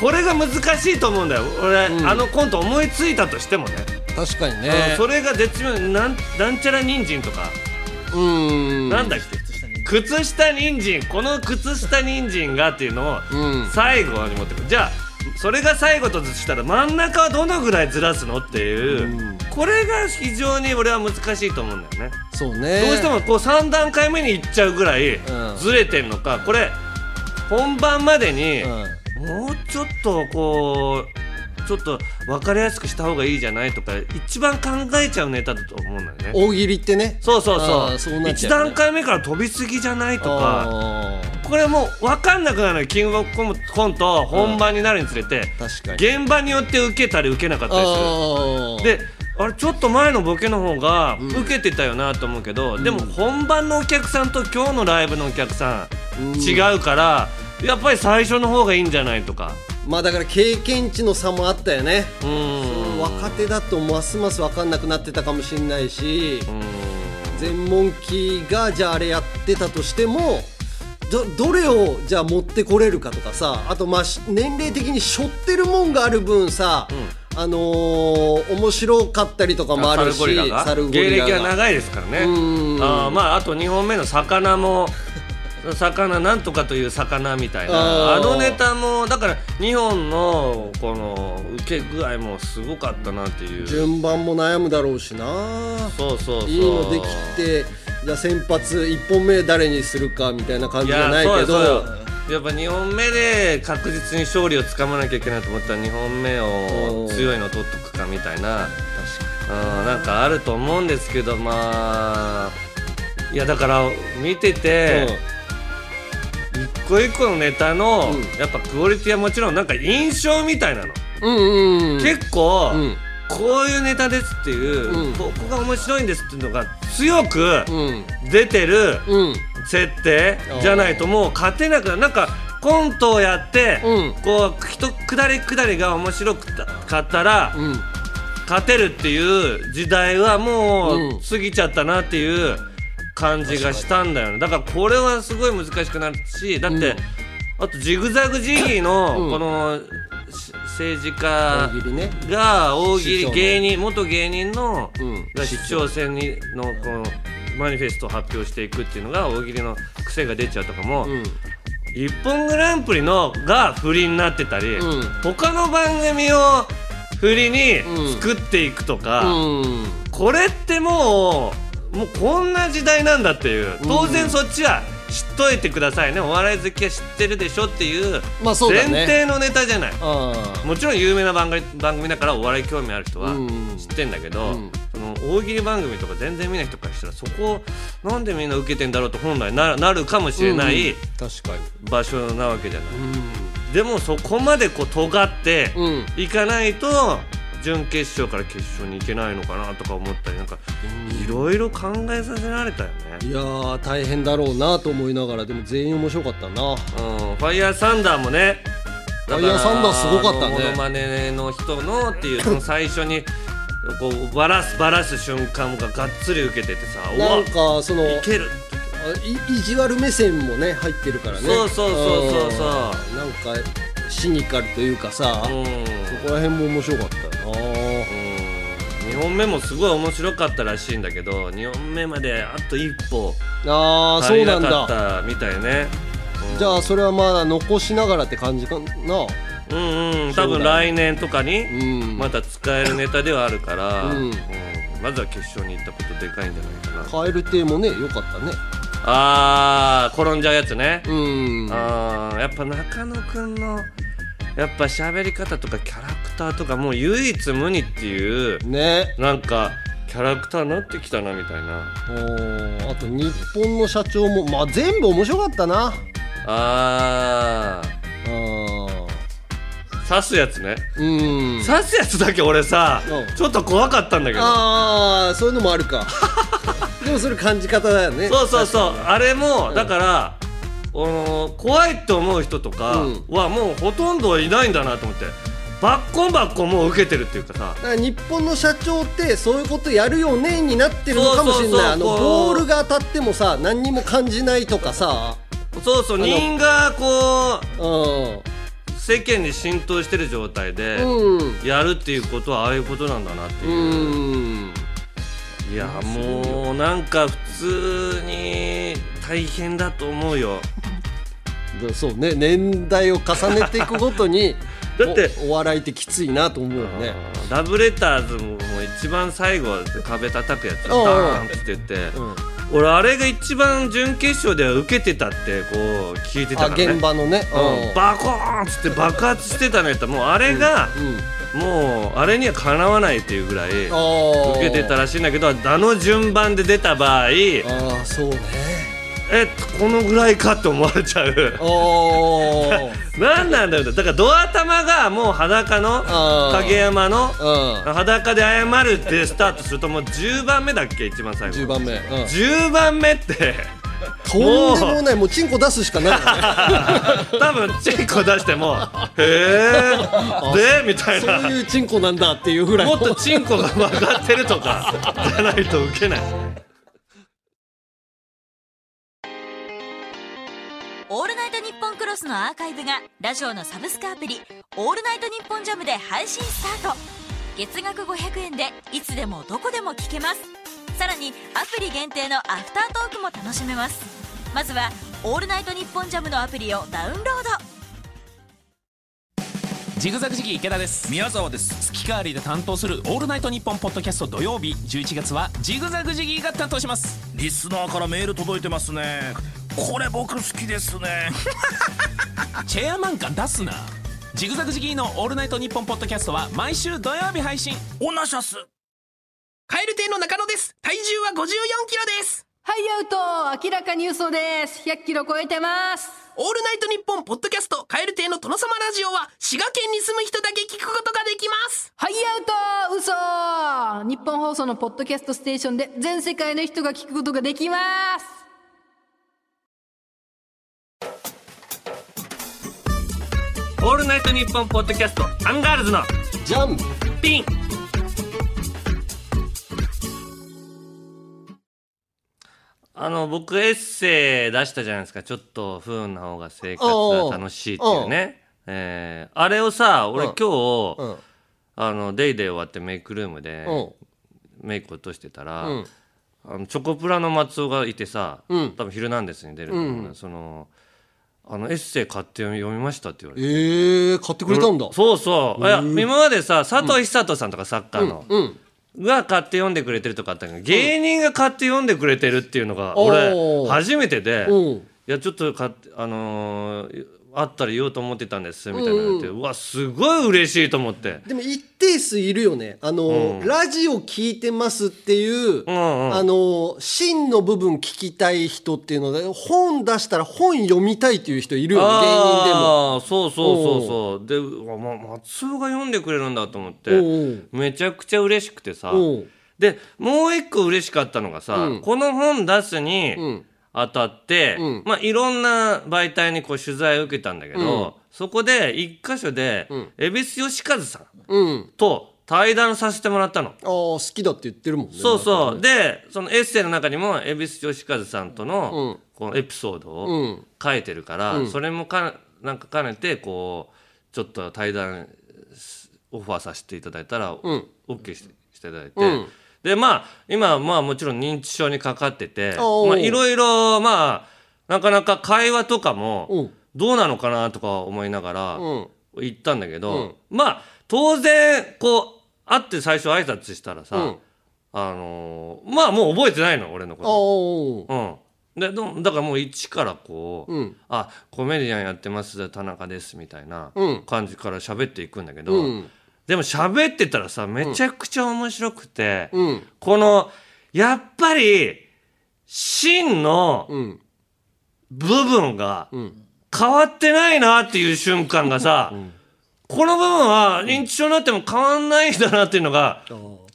これが難しいと思うんだよ。俺、うん。あのコント思いついたとしてもね、確かにうんねそれが絶妙なんなんちゃら人参とか、うん。なんだっけ？靴下人参この靴下人参がっていうのをうん。最後に持ってく。るじゃあそれが最後としたら真ん中はどのぐらいずらすのっていう、うん。これが非常に俺は難しいと思うんだよね、そうね。どうしてもこう3段階目に行っちゃうぐらいうん。ずれてんのかこれ本番までにうん。もうちょっとこうちょっと分かりやすくした方がいいじゃないとか一番考えちゃうネタだと思うんだよね。大喜利ってね。そうそうあそう。ーそうなっち1ゃうね。段階目から飛びすぎじゃないとか。あこれもう分かんなくなるのよ。キングオブコント本番になるにつれて。ー確かに。現場によって受けたり受けなかったりする。であれちょっと前のボケの方が受けてたよなと思うけど、でも本番のお客さんと今日のライブのお客さんうん。違うからやっぱり最初の方がいいんじゃないとかまあだから経験値の差もあったよね。若手だとますます分かんなくなってたかもしれないし全問期がじゃああれやってたとしてもどどれをじゃあ持ってこれるかとかさあとまあし年齢的に背負ってるもんがある分さ、あのー面白かったりとかもあるし芸歴は長いですからね。うん。あーまああと2本目の魚も魚なんとかという魚みたいな。あのネタもだから2本のこの受け具合もすごかったなっていう。順番も悩むだろうしな。そうそうそう。いいのできてじゃあ先発1本目誰にするかみたいな感じじゃないけど。やっぱ2本目で確実に勝利をつかまなきゃいけないと思ったら2本目を強いの取っとくかみたいな。うんなんかあると思うんですけどまあいやだから見てて、一個一個のネタの、うん。やっぱクオリティはもちろんなんか印象みたいなの、うんうんうん。結構、うん。こういうネタですっていう、うん。ここが面白いんですっていうのが強くうん。出てるうん。設定じゃないともう勝てなくなる。なんかコントをやって、うん。こう一下り下りが面白かったら、うん。勝てるっていう時代はもうん。う過ぎちゃったなっていう感じがしたんだよね。だからこれはすごい難しくなるしだって、あとジグザグジギーのうん。このし政治家が大喜利芸人元芸人の市長選にのこのマニフェストを発表していくっていうのが大喜利の癖が出ちゃうとかも、うん。一本グランプリのが振りになってたり、うん。他の番組を振りにうん。作っていくとか、うん。これってもうもうこんな時代なんだっていう。当然そっちは知っといてくださいね。お笑い好きは知ってるでしょっていうまあそうだね。前提のネタじゃない、あもちろん有名な番組番組だからお笑い興味ある人はうん知ってんだけど、うん。その大喜利番組とか全然見ない人からしたらそこをなんでみんな受けてんだろうと本来ななるかもしれないうん確か場所なわけじゃない、にでもそこまでこう尖ってうん。いかないと準決勝から決勝に行けないのかなとか思ったりなんかいろいろ考えさせられたよね。いやー大変だろうなと思いながらでも全員面白かったな。うん、ファイヤーサンダーもねファイヤーサンダーすごかったね。モノマネの人のっていうその最初にこうバラすバラす瞬間ががっつり受けててさなんかそのいけるあい意地悪目線もね入ってるからね。そうそうそうそうそうん。なんかシニカルというかさ、うん。そこら辺も面白かったよな。2本目もすごい面白かったらしいんだけど2本目まであと一歩あーそうなんだ。みたいね。じゃあそれはまだ残しながらって感じかな。うんうん。多分来年とかにうん。また使えるネタではあるから、うん。うん。まずは決勝に行ったことでかいんじゃないかな。カエル亭もねよかったねあー転んじゃうやつね、うん。あーやっぱ中野くんのやっぱ喋り方とかキャラクターとかもう唯一無二っていうね。なんかキャラクターになってきたなみたいな。おーあと日本の社長もまあ全部面白かったな。ああー。刺すやつね。ーうん。刺すやつだけ俺さうん。ちょっと怖かったんだけど。ああそういうのもあるかでもそれ感じ方だよね。そうそうそう。あれも、うん。だからあのー怖いって思う人とかうんはもうほとんどいないんだなと思って。バッコンバッコンもう受けてるっていうかさ。だから日本の社長ってそういうことやるよねになってるのかもしれそうそうそう。ないあのこうボールが当たってもさ何にも感じないとかさ。そうそう。の人がこうんう世間に浸透してる状態でうん。やるっていうことはああいうことなんだなってう。いう、んいやもうなんか普通に大変だと思うよ。だ そうね年代を重ねていくごとに だっておお笑いってきついなと思うよね。ラブレターズももう一番最後壁叩くやつバーンって言って、うん。俺あれが一番準決勝では受けてたってこう聞いてたあからね。現場のね。うん。バコーンっつって爆発してたのやった。らもうあれが、うんもうあれにはかなわないっていうぐらい受けてたらしいんだけどあの順番で出た場合えああそうね。このぐらいかって思われちゃう。何なんだよだからドア玉がもう裸の影山のうん。裸で謝るってスタートするともう10番目だっけ一番最後。10番目、うん、10番目ってとんでもないもうチンコ出すしかないよね。多分チンコ出しても「へえ」でみたいな。そういうチンコなんだっていうぐらいもっとチンコが曲がってるとか じゃないとウケない。オールナイトニッポンクロスのアーカイブがラジオのサブスクアプリ「オールナイトニッポンジャムで配信スタート。月額500円でいつでもどこでも聞けますさらにアプリ限定のアフタートークも楽しめます。まずは「オールナイトニッポンジャムのアプリをダウンロード。ジグザグジギー池田です。宮沢です。月替わりで担当する「オールナイトニッポン」ポッドキャスト土曜日11月はジグザグジギーが担当します。リスナーからメール届いてますね。これ僕好きですね。チェアマン感出すな。ジグザグジギーの「オールナイトニッポン」ポッドキャストは毎週土曜日配信。オナシャスカエル亭の中野です。体重は54キロです。はいアウト。明らかに嘘です。100キロ超えてます。オールナイトニッポンポッドキャストカエル亭の殿様ラジオは滋賀県に住む人だけ聞くことができます。はいアウト。嘘。日本放送のポッドキャストステーションで全世界の人が聞くことができます。オールナイトニッポン」ポッドキャストアンガールズのジャンピンあの僕エッセイ出したじゃないですか。ちょっと不運な方が生活が楽しいっていうね、えーあれをさ俺うん。今日、うん。あのデイデイ終わってメイクルームでうん。メイク落としてたら、うん。あのチョコプラの松尾がいてさ、うん。多分「ヒルナンデス」に出ると思うなそのあのエッセイ買って読みましたって言われて。ええ買ってくれたんだ。そうそう。いや今までさ佐藤久人さんとか作家の、うんが買って読んでくれてるとかあったけど芸人が買って読んでくれてるっていうのがお俺ー。初めてでうん。いやちょっと買ってあのーあったら言おうと思ってたんですみたいなの言われてうわすごい嬉しいと思って。でも一定数いるよね。あの、ラジオ聞いてますっていう、んうん。あの真の部分聞きたい人っていうので本出したら本読みたいっていう人いるよね芸人でも。そうそうそうそう。でうわま松尾が読んでくれるんだと思ってめちゃくちゃ嬉しくてさ。でもう一個嬉しかったのがさ、うん。この本出すにんあたって、うん。まあいろんな媒体にこう取材を受けたんだけど、そこで一箇所で、恵比寿義和さんうん。と対談させてもらったの。ああ好きだって言ってるもんねそうそう。でそのエッセイの中にも恵比寿義和さんとのこのエピソードうをん。書いてるから、それもかなんか兼ねてこうちょっと対談オファーさせていただいたら、ん。OK してしていただいて、うんでまあ今はまあもちろん認知症にかかってていろいろまあなかなか会話とかもうん。どうなのかなとか思いながらうん。言ったんだけど、まあ当然こう会って最初挨拶したらさ、うん。あのーまあもう覚えてないの俺のこと。うん。でどだからもう一からこう、うん。あコメディアンやってます田中ですみたいなうん。感じから喋っていくんだけど、うんでも喋ってたらさめちゃくちゃ面白くて、うん。このやっぱり真のうん。部分がん。変わってないなっていう瞬間がさ、この部分は認知症になっても変わんないんだなっていうのが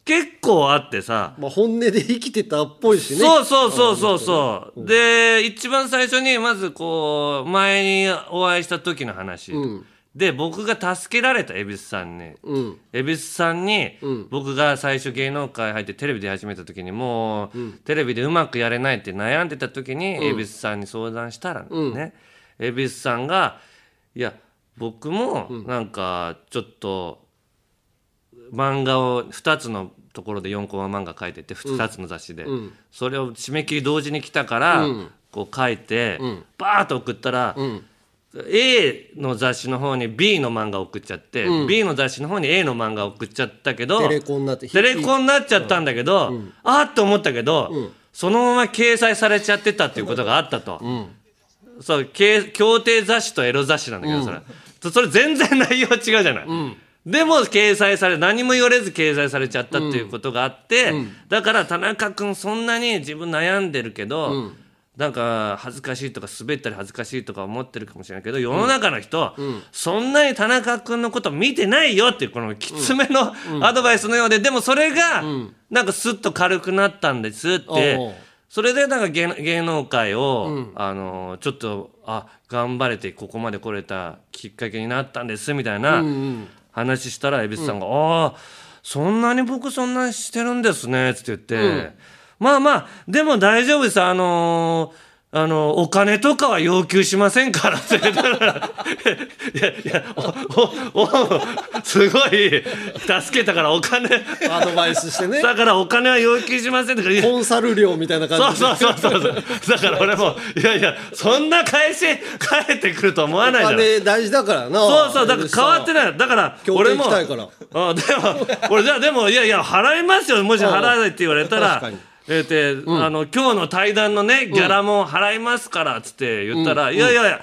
結構あってさ、まあ本音で生きてたっぽいしね。そうそうそうそうそう。で、一番最初にまずこう、前にお会いした時の話。んで、僕が助けられた恵比寿さんに。うん。恵比寿さんに、ん。僕が最初芸能界入ってテレビで始めた時にもう、テレビでうまくやれないって悩んでた時に、恵比寿さんに相談したらね、恵比寿さんが「いや僕もなんかちょっと漫画を2つのところで4コマ漫画書いてて2つの雑誌で、それを締め切り同時に来たから、こう書いて、バーッと送ったら、A の雑誌の方に B の漫画送っちゃって、B の雑誌の方に A の漫画送っちゃったけどテレコになってテレコになっちゃったんだけど、あーって思ったけど、そのまま掲載されちゃってたっていうことがあったと。そうけ協定雑誌とエロ雑誌なんだけど、それ。そそれ全然内容違うじゃない。でも掲載され何も言われず掲載されちゃったっていうことがあって、だから田中君そんなに自分悩んでるけど、なんか恥ずかしいとか滑ったり恥ずかしいとか思ってるかもしれないけど世の中の人、そんなに田中君のこと見てないよっていうこのきつめのアドバイスのようで、でもそれがなんかスッと軽くなったんですって。それでなんか芸芸能界を、あのちょっとあ頑張れてここまで来れたきっかけになったんですみたいな話したら蛭子さんが「ああそんなに僕そんなにしてるんですね」って言って、まあまあでも大丈夫です。あのーあのお金とかは要求しませんから。って言ったらいやいやおおおすごい。助けたからお金。アドバイスしてね。だからお金は要求しませんとかコンサル料みたいな感じで。そうそうそうそうだから俺もいやいやそんな返し返ってくると思わないじゃない金大事だからな。そうそうだから変わってない。だから俺もあでも俺じゃあでもいやいや払いますよ。もし払わないって言われたらえーてあの今日の対談のねギャラも払いますからっつって言ったら、いやいやいや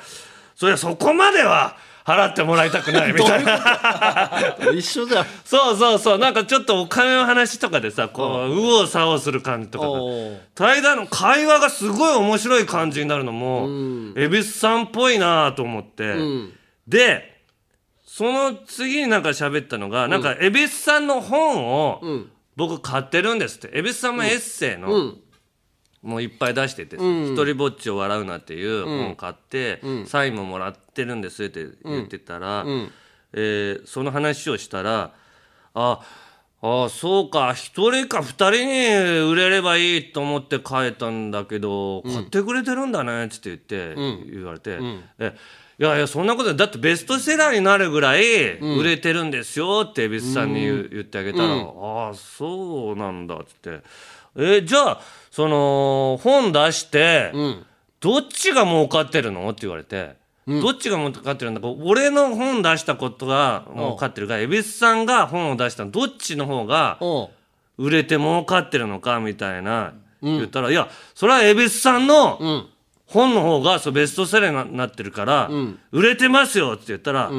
そりゃそこまでは払ってもらいたくないみたいな。一緒じゃん。そうそうそう。なんかちょっとお金の話とかでさこう右往左往する感じとか対談の会話がすごい面白い感じになるのも恵比寿さんっぽいなと思って、でその次になんか喋ったのが、なんか恵比寿さんの本を僕買ってるんですって。恵比寿さんもエッセイの、もういっぱい出しててさ「一人ぼっちを笑うな」っていう本買って、サインももらってるんですって言ってたら、えーその話をしたら「ああそうか一人か二人に売れればいいと思って書いたんだけど、買ってくれてるんだね」っつって言って、言われて「えいやいやそんなことだってベストセラーになるぐらい売れてるんですよ」って蛭子さんに言,、言ってあげたら「ああそうなんだ」っつって「えじゃあその本出して、どっちが儲かってるの?」って言われて。どっちが儲かってるんだか俺の本出したことが儲かってるか蛭子さんが本を出したのどっちの方がうん。売れて儲かってるのかみたいな言ったら、いやそれは蛭子さんの本の方がそうベストセラーになってるから、売れてますよって言ったら、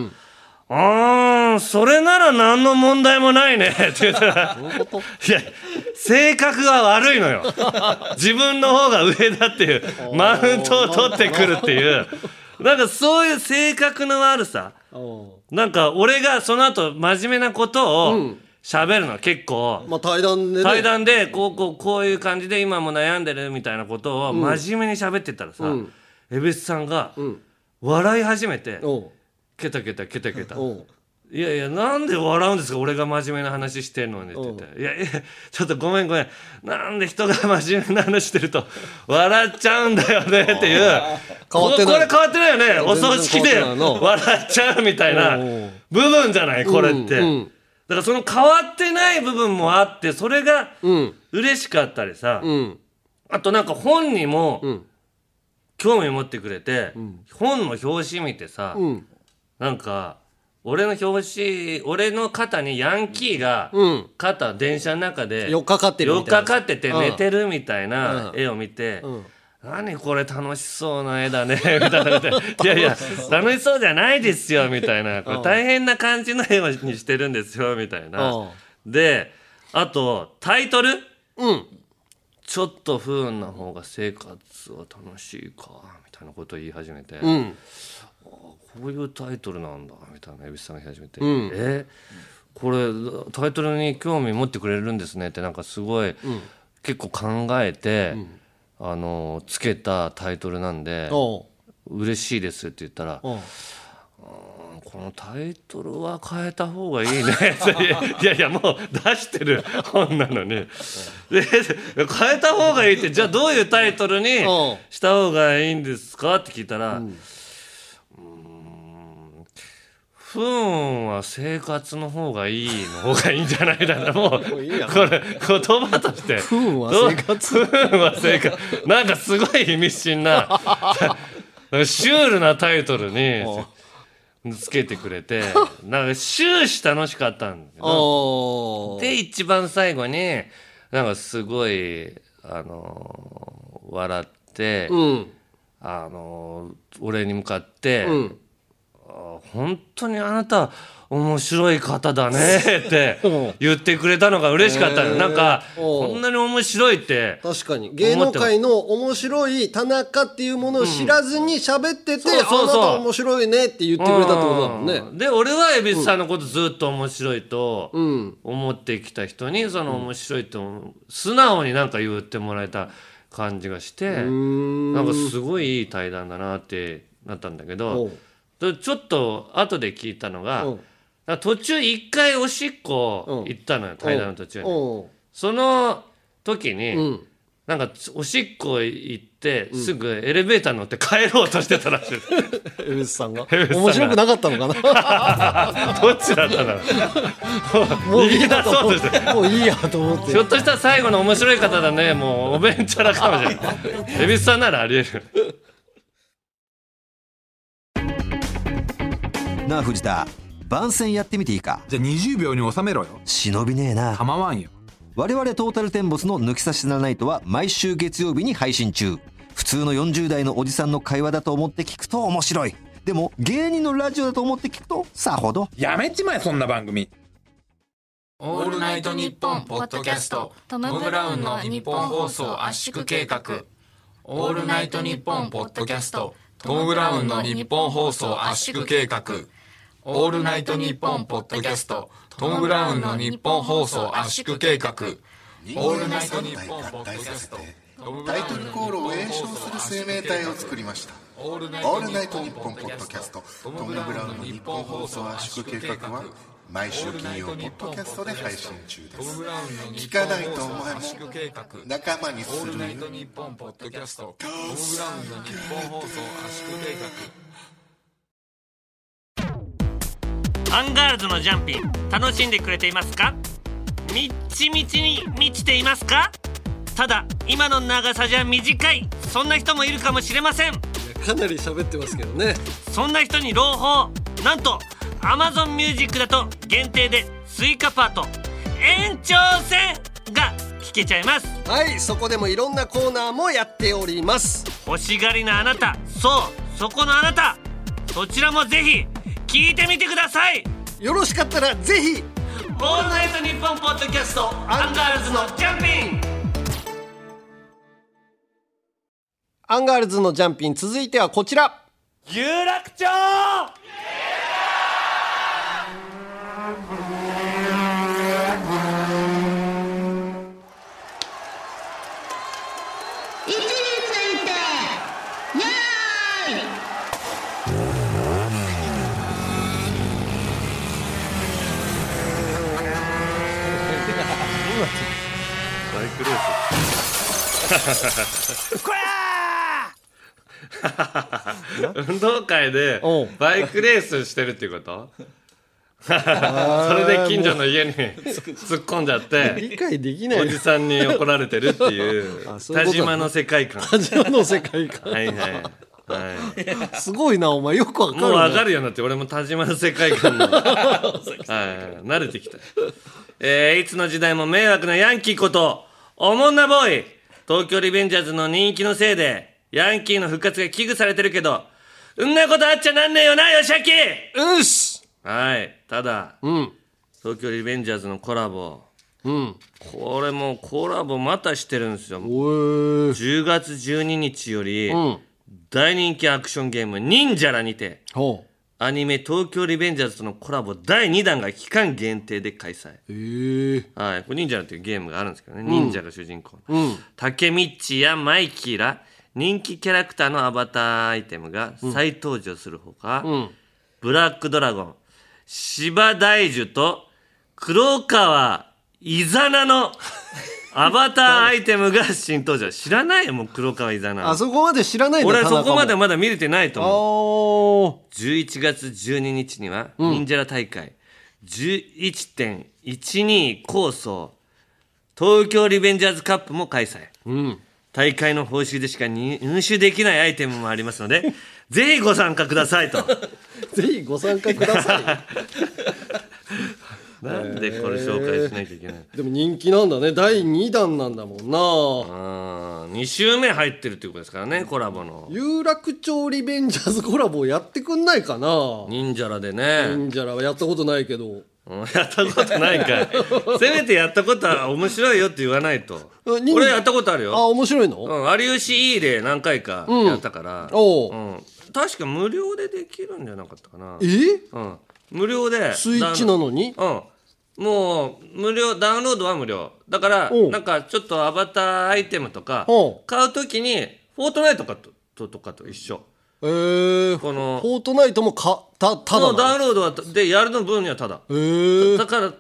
あーそれなら何の問題もないね。って言ったらいや性格が悪いのよ。自分の方が上だっていうマウントを取ってくるっていう。なんかそういう性格の悪さ。なんか俺がその後真面目なことを喋るの結構、まあ対談でね。対談でこうこうこういう感じで今も悩んでるみたいなことを真面目に喋ってたらさ蛭子、さんが笑い始めておう。ケタケタケタケタ。いやいやなんで笑うんですか俺が真面目な話してんのにって言って「いやいやちょっとごめんごめん。なんで人が真面目な話してると笑っちゃうんだよね」っていう。変わってない。ここれ変わってないよね。お葬式で笑っちゃうみたいな部分じゃないこれって、うんだからその変わってない部分もあってそれがうん。嬉しかったりさ、うん。あとなんか本にもん。興味持ってくれて、本の表紙見てさ、うん。なんか俺の表紙俺の肩にヤンキーがうん。肩電車の中で4日かってる4みたいな。日かってて寝てるみたいなうん。絵を見て、ん何これ楽しそうな絵だね みたいないやいや楽しそう。じゃないですよみたいな。これ大変な感じの絵をにしてるんですよみたいな。うん。であとタイトル？うん。ちょっと不運な方が生活は楽しいかみたいなことを言い始めて、うん。こういうタイトルなんだみたいな蛭子さんが言い始めて、ん。え？これタイトルに興味持ってくれるんですねってなんかすごい、結構考えて、あのつけたタイトルなんで嬉しいですって言ったらこのタイトルは変えた方がいいね。いやいやもう出してる。本なのに。で変えた方がいいってじゃあどういうタイトルにう。んした方がいいんですかって聞いたら、うーん不運は生活の方がいいの方がいいんじゃないだろう もうこれ言葉として。不運は生活。不運は生活。なんかすごい意味深なシュールなタイトルにつけてくれてなんか終始楽しかったんだけどで一番最後になんかすごいあの笑って、うん。あの俺に向かって、ん。あ本当にあなた面白い方だね って言ってくれたのが嬉しかったの、へーなんかこんなに面白いって確かに。芸能界の面白い田中っていうものを知らずに喋ってて、そうそうそう。あなた面白いねって言ってくれたってことだもんね。うん。で俺は蛭子さんのことずっと面白いとうん。思ってきた人にその面白いと素直になんか言ってもらえた感じがしてなんかすごいいい対談だなってなったんだけおどちょっと後で聞いたのが途中一回おしっこ行ったのよ対談の途中に。その時に、ん。なんかおしっこ行ってすぐエレベーター乗って帰ろうとしてたらしい。です。江口さんが口さんが。面白くなかったのかな？どっちだったんだろう。もういいやと思って。て。もういいやと思って。ひょっとしたら最後の面白い方だねもうおべんちゃらかもしれない。蛭子さんならありえるなあ藤田。番宣やってみていいか。じゃあ20秒に収めろよ。忍びねえな。構わんよ。我々トータルテンボスの抜き差しならないとは毎週月曜日に配信中。普通の40代のおじさんの会話だと思って聞くと面白い。でも芸人のラジオだと思って聞くとさほど。やめちまえそんな番組。オールナイトニッポンポッドキャスト。トム・ブラウンの日本放送圧縮計画。オールナイトニッポンポッドキャストトム・ブラウンの日本放送圧縮計画。オールナイトニッポンポッドキャスト。トム・ブラウンの日本放送圧縮計画。オールナイトニッポンポッドキャスト。トタイトルコールを演唱する生命体を作りました。オールナイトニッポンポッドキャスト。トム・ブラウンの日本放送圧縮計画は毎週金曜ポッドキャストで配信中です。聞かないと思わし仲間にするオールナイトニッポンポッドキャストトム・ブラウンのニッポン放送圧縮計画アンガールズのジャンピン。楽しんでくれていますか？みっちみちに満ちていますか？ただ今の長さじゃ短い。そんな人もいるかもしれません。かなり喋ってますけどね。そんな人に朗報。なんと Amazon Music だと限定で追加パート。延長戦が聞けちゃいます。はいそこでもいろんなコーナーもやっております。欲しがりなあなたそうそこのあなた。そちらもぜひ聞いてみてください。よろしかったらぜひ。オールナイトニッポンポッドキャストアンガールズのジャンピン。アンガールズのジャンピン。続いてはこちら。有楽町ー!ス 運動会でバイクレースしてるっていうこと？それで近所の家に突っ込んじゃって理解できない。おじさんに怒られてるっていう田島の世界観。田島の世界観。はいはい。はい。すごいなお前よくわかるねもう分かるよなって俺も田島の世界観の、はい、慣れてきた、えーいつの時代も迷惑なヤンキーことおもんなボーイ東京リベンジャーズの人気のせいでヤンキーの復活が危惧されてるけどうんなことあっちゃなんねえよなよしあきうっしはいただ、うん。東京リベンジャーズのコラボ。うん。これもうコラボまたしてるんですよ。10月12日より、うん。大人気アクションゲーム「忍者ら」にて。ほアニメ「東京リベンジャーズ」とのコラボ第2弾が期間限定で開催。うへえ。はい。これ忍者らっていうゲームがあるんですけどね、ん。忍者が主人公うん。タケミッチやマイキーら人気キャラクターのアバターアイテムが再登場するほか、うん。ブラックドラゴン芝大樹と黒川イザナのアバターアイテムが新登場。知らないよもう黒川イザナあそこまで知らないんだ俺はそこまでまだ見れてないと思あう11月12日には忍者ら大会。11.12構想。東京リベンジャーズカップも開催、大会の報酬でしか入手できないアイテムもありますので ぜひご参加くださいと。ぜひご参加ください なんでこれ紹介しなきゃいけないでも人気なんだね。第2弾なんだもんな。あ2週目入ってるっていうことですからねコラボの。有楽町リベンジャーズコラボやってくんないかな。忍者らでね。忍者らはやったことないけど。うんやったことないかい。せめてやったことは面白いよって言わないと。忍俺やったことあるあよ、面白いの？うん、有吉いいで何回かうん。やったから、おう。うん、確か無料でできるんじゃなかったかな。え？うん、無料でスイッチなのに？うんもう無料ダウンロードは無料。だからおう。なんかちょっとアバターアイテムとかおう。買うときにフォートナイトかとととかと一緒。えー、このフォートナイトもかたただもうダなウンロードはでやるの分にはただ。えー、だから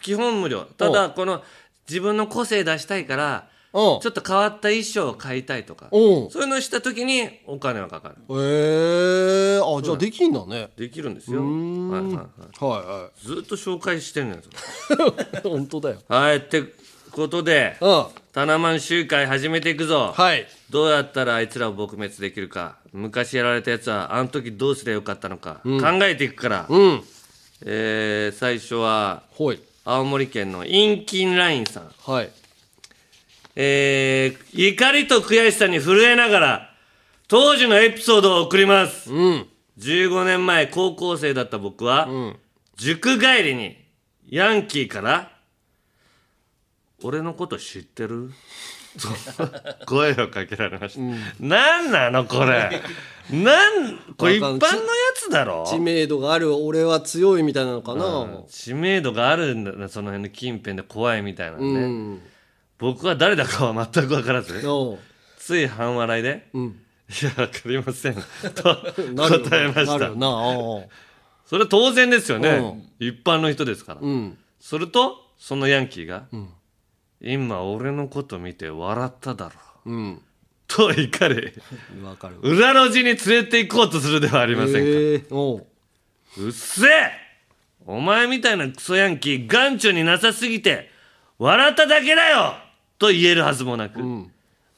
基本無料。ただこの自分の個性出したいからちうん。ょっと変わった衣装を買いたいとか。うん。そういうのをした時にお金はかかる。えー、あじゃあできんだね。できるんですよ。はいはいはい。はいはずっと紹介してるんですい本当だよ。はいってことでうん。タナマン集会始めていくぞ。はい。どうやったらあいつらを撲滅できるか。昔やられたやつはあの時どうすればよかったのか、うん。考えていくから、うん。えー最初は青森県のインキンラインさん。はいえー怒りと悔しさに震えながら当時のエピソードを送ります、うん。15年前高校生だった僕は、ん。塾帰りにヤンキーから「俺のこと知ってる? 」と声をかけられました、なんなのこれ？なんこれ一般のやつだろ？知名度がある俺は強いみたいなのかな、うん。知名度があるんだなその辺の近辺で怖いみたいなね、うん僕は誰だかは全く分からずおう。つい半笑いで「ん。いやわかりません」となるよ答えました。なるよなおう。それは当然ですよね。うん。一般の人ですから、うん。するとそのヤンキーがん「今俺のこと見て笑っただろ」う。ん。と怒りわかる。裏路地に連れて行こうとするではありませんか、えーおう。うっせえ！お前みたいなクソヤンキー眼中になさすぎて笑っただけだよと言えるはずもなく、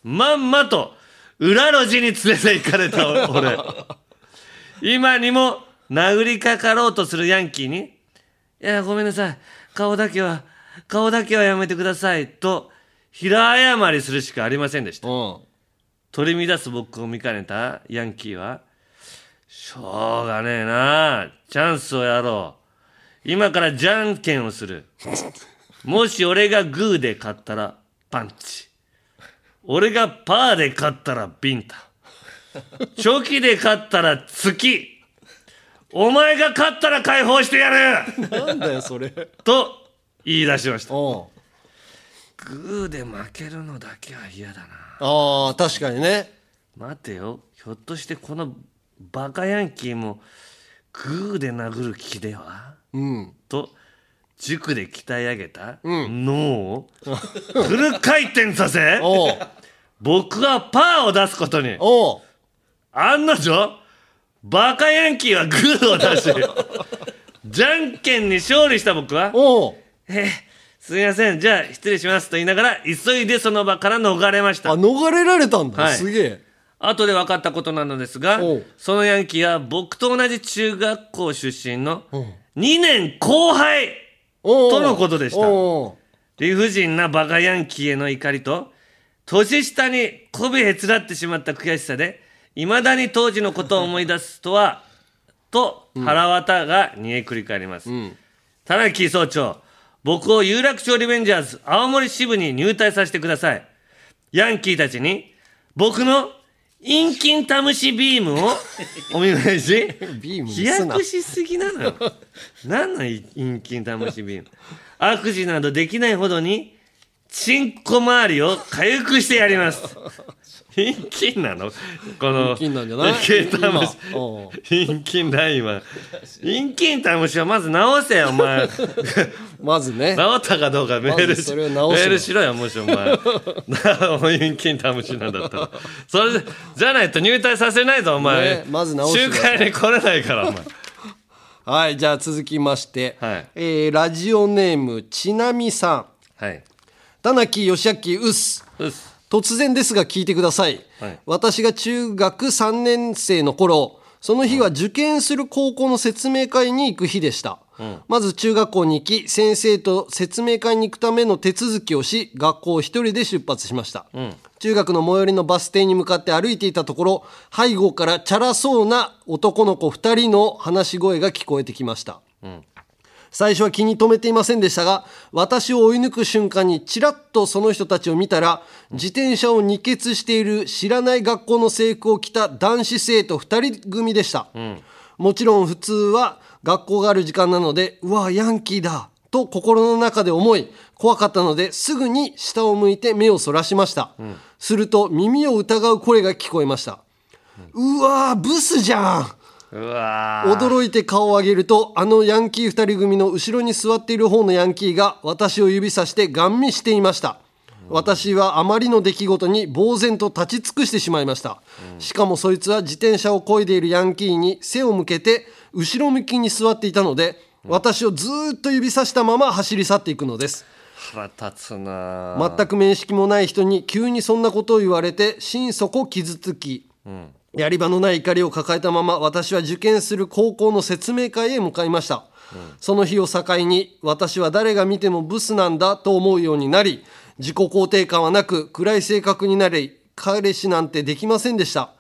まんまと裏路地に連れて行かれた 俺。今にも殴りかかろうとするヤンキーに「いやごめんなさい。顔だけは顔だけはやめてください」と平謝りするしかありませんでした。取り乱す僕を見かねたヤンキーはしょうがねえな。チャンスをやろう。今からじゃんけんをする。もし俺がグーで勝ったらパンチ。俺がパーで勝ったらビンタ。チョキで勝ったら月。お前が勝ったら解放してやる。なんだよそれ。と言い出しました。グーで負けるのだけは嫌だな。ああ確かにね。待てよ。ひょっとしてこのバカヤンキーもグーで殴る気では？うん。と塾で鍛え上げた脳をフル回転させ僕はパーを出すことに。案の定バカヤンキーはグーを出し じゃんけんに勝利した僕はおう「えーすみませんじゃあ失礼します」と言いながら急いでその場から逃れました。あ逃れられたんだ、はい。すげえ。後で分かったことなのですがそのヤンキーは僕と同じ中学校出身の2年後輩とのことでした。理不尽なバカヤンキーへの怒りと年下に媚びへつらってしまった悔しさでいまだに当時のことを思い出すとはと腹渡が煮えくり返ります、田中総長僕を有楽町リベンジャーズ青森支部に入隊させてください。ヤンキーたちに僕の陰菌タムシビームをお見舞いしビームに飛躍しすぎなのよ。何の陰菌タムシビーム？悪事などできないほどにチンコ周りを痒くしてやります陰菌なの？この陰菌なんじゃない？陰菌タムシ今。おう陰菌だ今陰菌タムシはまず直せよお前。まずね。治ったかどうかメールしメールしろよもしお前。陰菌タムシなんだったら。それでじゃないと入隊させないぞお前、ねまず直集会に来れないからお前。はいじゃあ続きまして、はい。えーラジオネームちなみさん。はい。田中義明うっす。うっす突然ですが聞いてください、はい。私が中学3年生の頃その日は受験する高校の説明会に行く日でした、まず中学校に行き先生と説明会に行くための手続きをし学校を一人で出発しました、中学の最寄りのバス停に向かって歩いていたところ背後からチャラそうな男の子2人の話し声が聞こえてきました、最初は気に留めていませんでしたが私を追い抜く瞬間にちらっとその人たちを見たら自転車を二欠している知らない学校の制服を着た男子生徒2人組でした、もちろん普通は学校がある時間なのでうわヤンキーだと心の中で思い怖かったのですぐに下を向いて目をそらしました、すると耳を疑う声が聞こえました、うわーブスじゃん驚いて顔を上げるとあのヤンキー2人組の後ろに座っている方のヤンキーが私を指さしてガン見していました。私はあまりの出来事に呆然と立ち尽くしてしまいました、しかもそいつは自転車を漕いでいるヤンキーに背を向けて後ろ向きに座っていたので私をずーっと指さしたまま走り去っていくのです。腹立つな全く面識もない人に急にそんなことを言われて心底傷つき、やり場のない怒りを抱えたまま私は受験する高校の説明会へ向かいました、その日を境に私は誰が見てもブスなんだと思うようになり自己肯定感はなく暗い性格になり彼氏なんてできませんでした、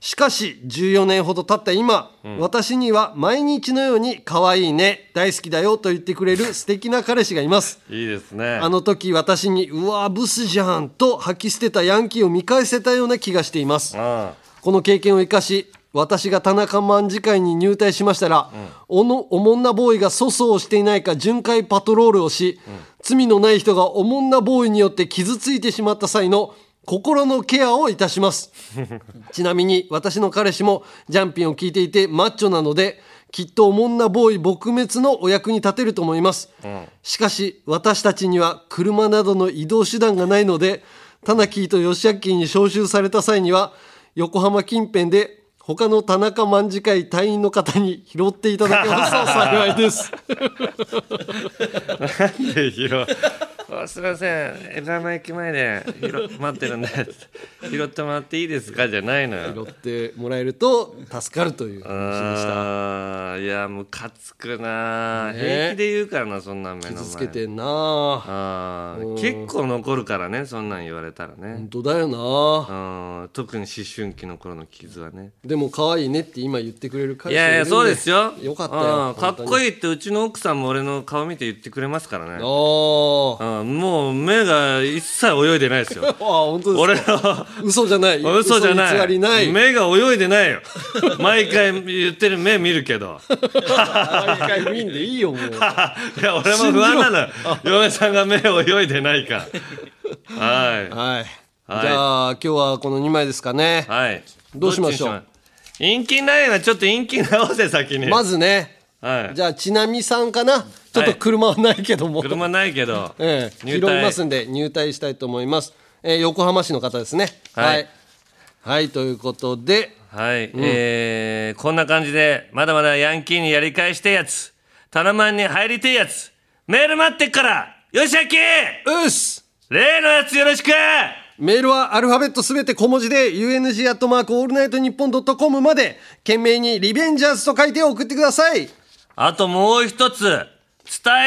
しかし14年ほど経った今、私には毎日のように可愛いね大好きだよと言ってくれる素敵な彼氏がいます。いいですね。あの時私に「うわブスじゃん」と吐き捨てたヤンキーを見返せたような気がしています。あこの経験を生かし私が田中卍会に入隊しましたら、おのおもんなボーイが粗相をしていないか巡回パトロールをし、罪のない人がおもんなボーイによって傷ついてしまった際の心のケアをいたします。ちなみに私の彼氏もジャンピンを聞いていてマッチョなのできっとおもんなボーイ撲滅のお役に立てると思います、しかし私たちには車などの移動手段がないのでタナキーとヨシアッキーに招集された際には横浜近辺で他の田中卍会隊員の方に拾っていただけます。と幸いですなんで拾う？あ すいません。枝山駅前で拾待ってるんで。拾ってもらっていいですか？じゃないのよ。拾ってもらえると助かるという話でした。いやムカつくな、ね。平気で言うからなそんなん目の前。傷つけてんな。あ結構残るからねそんなん言われたらね。本当だよな。うん特に思春期の頃の傷はね。でも可愛いねって今言ってくれるい彼氏がいるんやいやそうですよ。よかったようんかっこいいってうちの奥さんも俺の顔見て言ってくれますからね。あうんもう目が一切泳いでないですよ。あ本当俺ですか？の嘘じゃない。嘘じゃない。偽りない。目が泳いでないよ。毎回言ってる目見るけど。毎回見んでいいよもう。いや俺も不安なのよ。嫁さんが目泳いでないか。らはい。はい。はい。じゃあ今日はこの2枚ですかね。はい。どうしましょう？陰気ないなちょっと陰気直せ先に。まずねはい。じゃあちなみさんかな？ちょっと車はないけども、車ないけど。ええ、隊。いますんで入隊したいと思います、えー横浜市の方ですね。はい。はい、はいということで。はい、えーこんな感じでまだまだヤンキーにやり返してえやつ。タナマンに入りてえやつ。メール待ってっから。よしあきうっす。例のやつよろしくメールはアルファベットすべて小文字で UNG アットマークオールナイトニッポンドットコムまで懸命にリベンジャーズと書いて送ってください。あともう一つ伝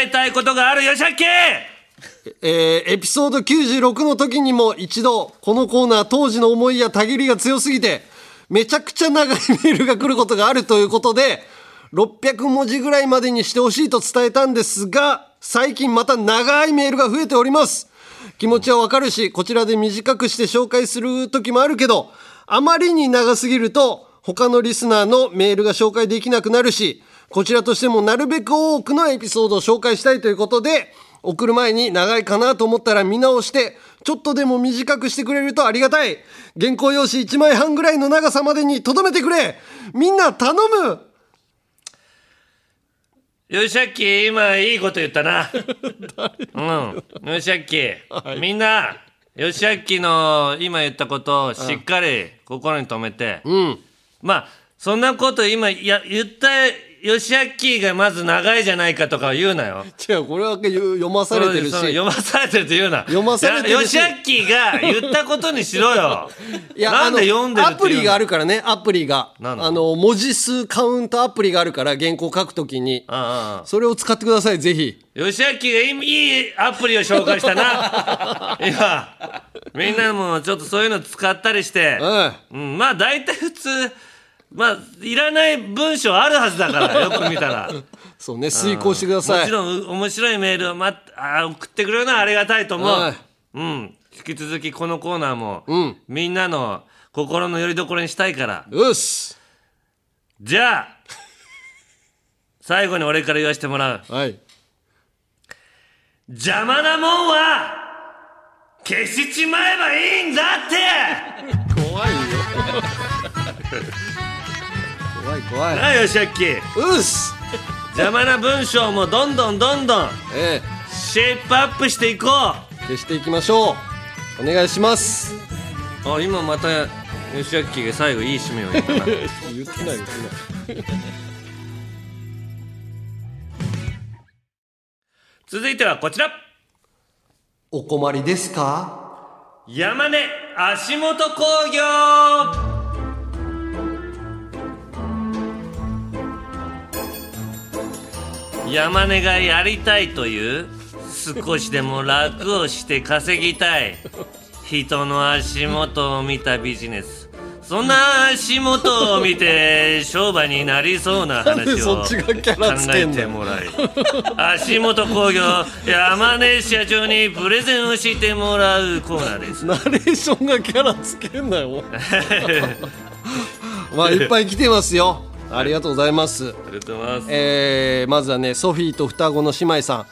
えたいことがあるよしあきえーエピソード96の時にも一度このコーナー当時の思いやたぎりが強すぎてめちゃくちゃ長いメールが来ることがあるということで600文字ぐらいまでにしてほしいと伝えたんですが最近また長いメールが増えております。気持ちはわかるしこちらで短くして紹介する時もあるけどあまりに長すぎると他のリスナーのメールが紹介できなくなるしこちらとしてもなるべく多くのエピソードを紹介したいということで送る前に長いかなと思ったら見直してちょっとでも短くしてくれるとありがたい。原稿用紙1枚半ぐらいの長さまでにとどめてくれ。みんな頼む。よしあき今いいこと言ったな。うん。よしあき、みんなよしあきの今言ったことをしっかり心に留めて、うん。まあそんなこと今や言ったよしあきがまず長いじゃないかとかは言うなよ。違うこれは読まされてるし。読まされてると言うな。読まされてるし。いやよしあきが言ったことにしろよ。いやなんで読んでるアプリがあるるからねアプリが。あの文字数カウントアプリがあるから原稿書くときに。それを使ってくださいぜひ。よしあきがいいいいアプリを紹介したな。今みんなもちょっとそういうの使ったりして、うん、まあ大体普通まあいらない文章あるはずだからよく見たら。そうね遂行してください。もちろんう面白いメールを、ま、あ送ってくれるのはありがたいと思う、はい。うん。引き続きこのコーナーも、うん。みんなの心の拠り所にしたいから。うっすじゃあ最後に俺から言わせてもらう。はい。邪魔なもんは消しちまえばいいんだって。怖いよ怖い怖い。なあよしあきうっす。邪魔な文章もどんどんどんどん。えシェイプアップしていこう。え消していきましょう。お願いします。あ今またよしあきが最後いい締めを言った。な 言ってない言ってない。続いてはこちら。お困りですか？山根足元工業山根がやりたいという少しでも楽をして稼ぎたい。人の足元を見たビジネス。そんな足元を見て商売になりそうな話を考えてもらい。足元工業山根社長にプレゼンをしてもらうコーナーです。ナレーションがキャラつけんなよ。まあいっぱい来てますよありがとうございます。ありがとうございます。えーまずはねソフィーと双子の姉妹さん。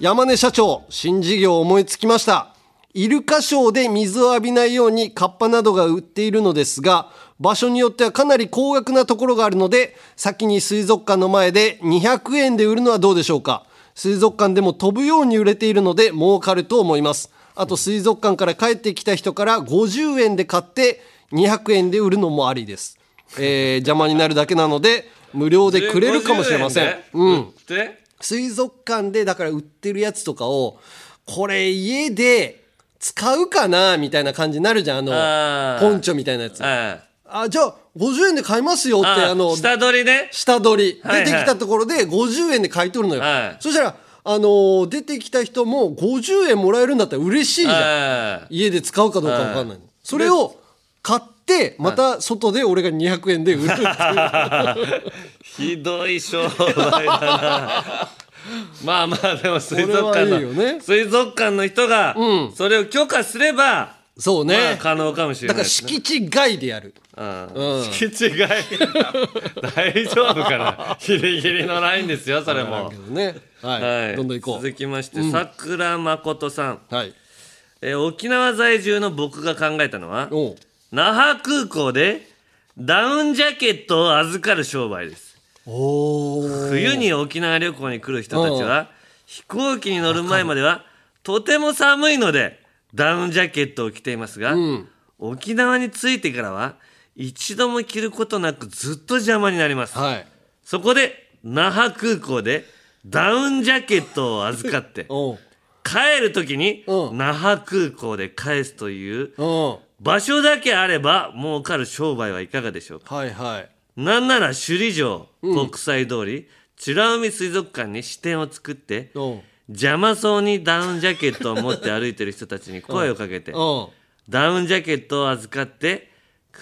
山根社長新事業思いつきました。イルカショーで水を浴びないようにカッパなどが売っているのですが場所によってはかなり高額なところがあるので先に水族館の前で200円で売るのはどうでしょうか。水族館でも飛ぶように売れているので儲かると思います。あと水族館から帰ってきた人から50円で買って200円で売るのもありです、えー邪魔になるだけなので無料でくれるかもしれません。50円でうん。で水族館でだから売ってるやつとかをこれ家で使うかなみたいな感じになるじゃんあのポンチョみたいなやつ。ああじゃあ50円で買いますよってああの下取りね。下取り。出てきたところで50円で買い取るのよ、はい。そしたらあのー出てきた人も50円もらえるんだったら嬉しいじゃん。あ家で使うかどうか分かんないの。それを買ってまた外で俺が200円で売るっていう。ひどい商売だな。まあまあでも水族館のね。水族館の人がそれを許可すれば、そうね、まあ可能かもしれだからないですね。敷地外でやる。うん。うん敷地外。大丈夫かな？ギリギリのラインですよそれも。ね。はい、はい。どんどん行こう。続きまして、うん。さくらまことさん、はい。えー沖縄在住の僕が考えたのは那覇空港でダウンジャケットを預かる商売です。冬に沖縄旅行に来る人たちは飛行機に乗る前まではとても寒いのでダウンジャケットを着ていますが、沖縄に着いてからは一度も着ることなくずっと邪魔になります、はい。そこで那覇空港でダウンジャケットを預かって 帰る時に那覇空港で返すといううん場所だけあれば儲かる商売はいかがでしょうか？はいはい。なんなら首里城国際通り美ら海水族館に支店を作ってうん。邪魔そうにダウンジャケットを持って歩いてる人たちに声をかけてうん。ダウンジャケットを預かって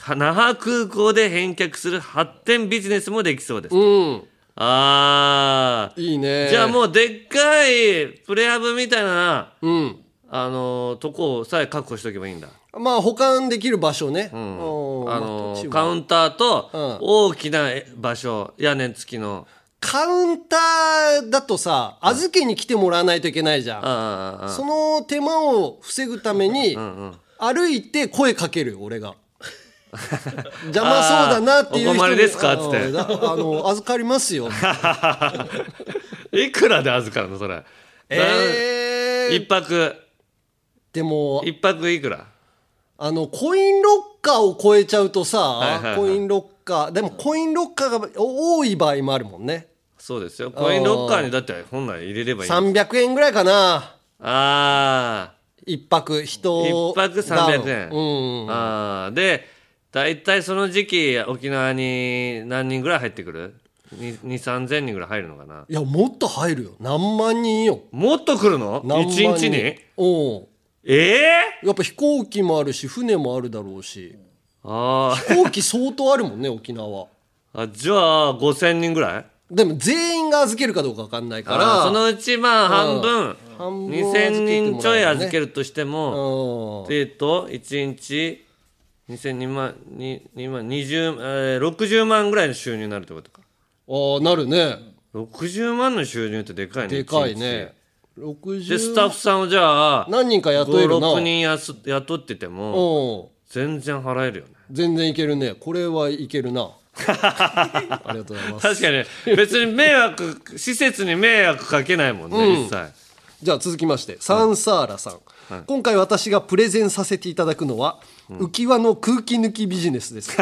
那覇空港で返却する発展ビジネスもできそうです、うん。あー。いいね。じゃあもうでっかいプレハブみたいなうん。あのーとこさえ確保しとけばいいんだまあ保管できる場所ね、うん。あまのーカウンターとうん。大きな場所屋根付きの。カウンターだとさ預けに来てもらわないといけないじゃん、ああその手間を防ぐために、歩いて声かけるよ俺が。邪魔そうだなっていう人お困りですか？っつって。あの預かりますよ。いくらで預かるのそれ？えー。一泊。でも一泊いくら？あのコインロッカーを超えちゃうとさ、はいはいはい。コインロッカーでもコインロッカーが多い場合もあるもんね。そうですよ。コインロッカーにだって本来入れればいいんです。300円ぐらいかな。あ一泊人一泊300円。うんああで大体その時期沖縄に何人ぐらい入ってくる？2 3千人ぐらい入るのかな。いやもっと入るよ。何万人よ。もっと来るの？何万一日に？うんええ？やっぱ飛行機もあるし船もあるだろうし。あ飛行機相当あるもんね沖縄。はああじゃあ5000人ぐらい？でも全員が預けるかどうか分かんないかあらーそのうちまあ半分、半分2000人ちょい預けるるとしても、えっと1日2002万に2万20、えー、60万ぐらいの収入になるってことか。ああなるね。60万の収入ってでかいねでかいね60でスタッフさんをじゃあ何人か雇えるな。56人やす雇っててもう。ん全然払えるよね。全然いけるね。これはいけるな。ありがとうございます。確かに別に迷惑施設に迷惑かけないもんね、うん。一切。じゃあ続きましてサンサーラさん、今回私がプレゼンさせていただくのは、浮き輪の空気抜きビジネスです。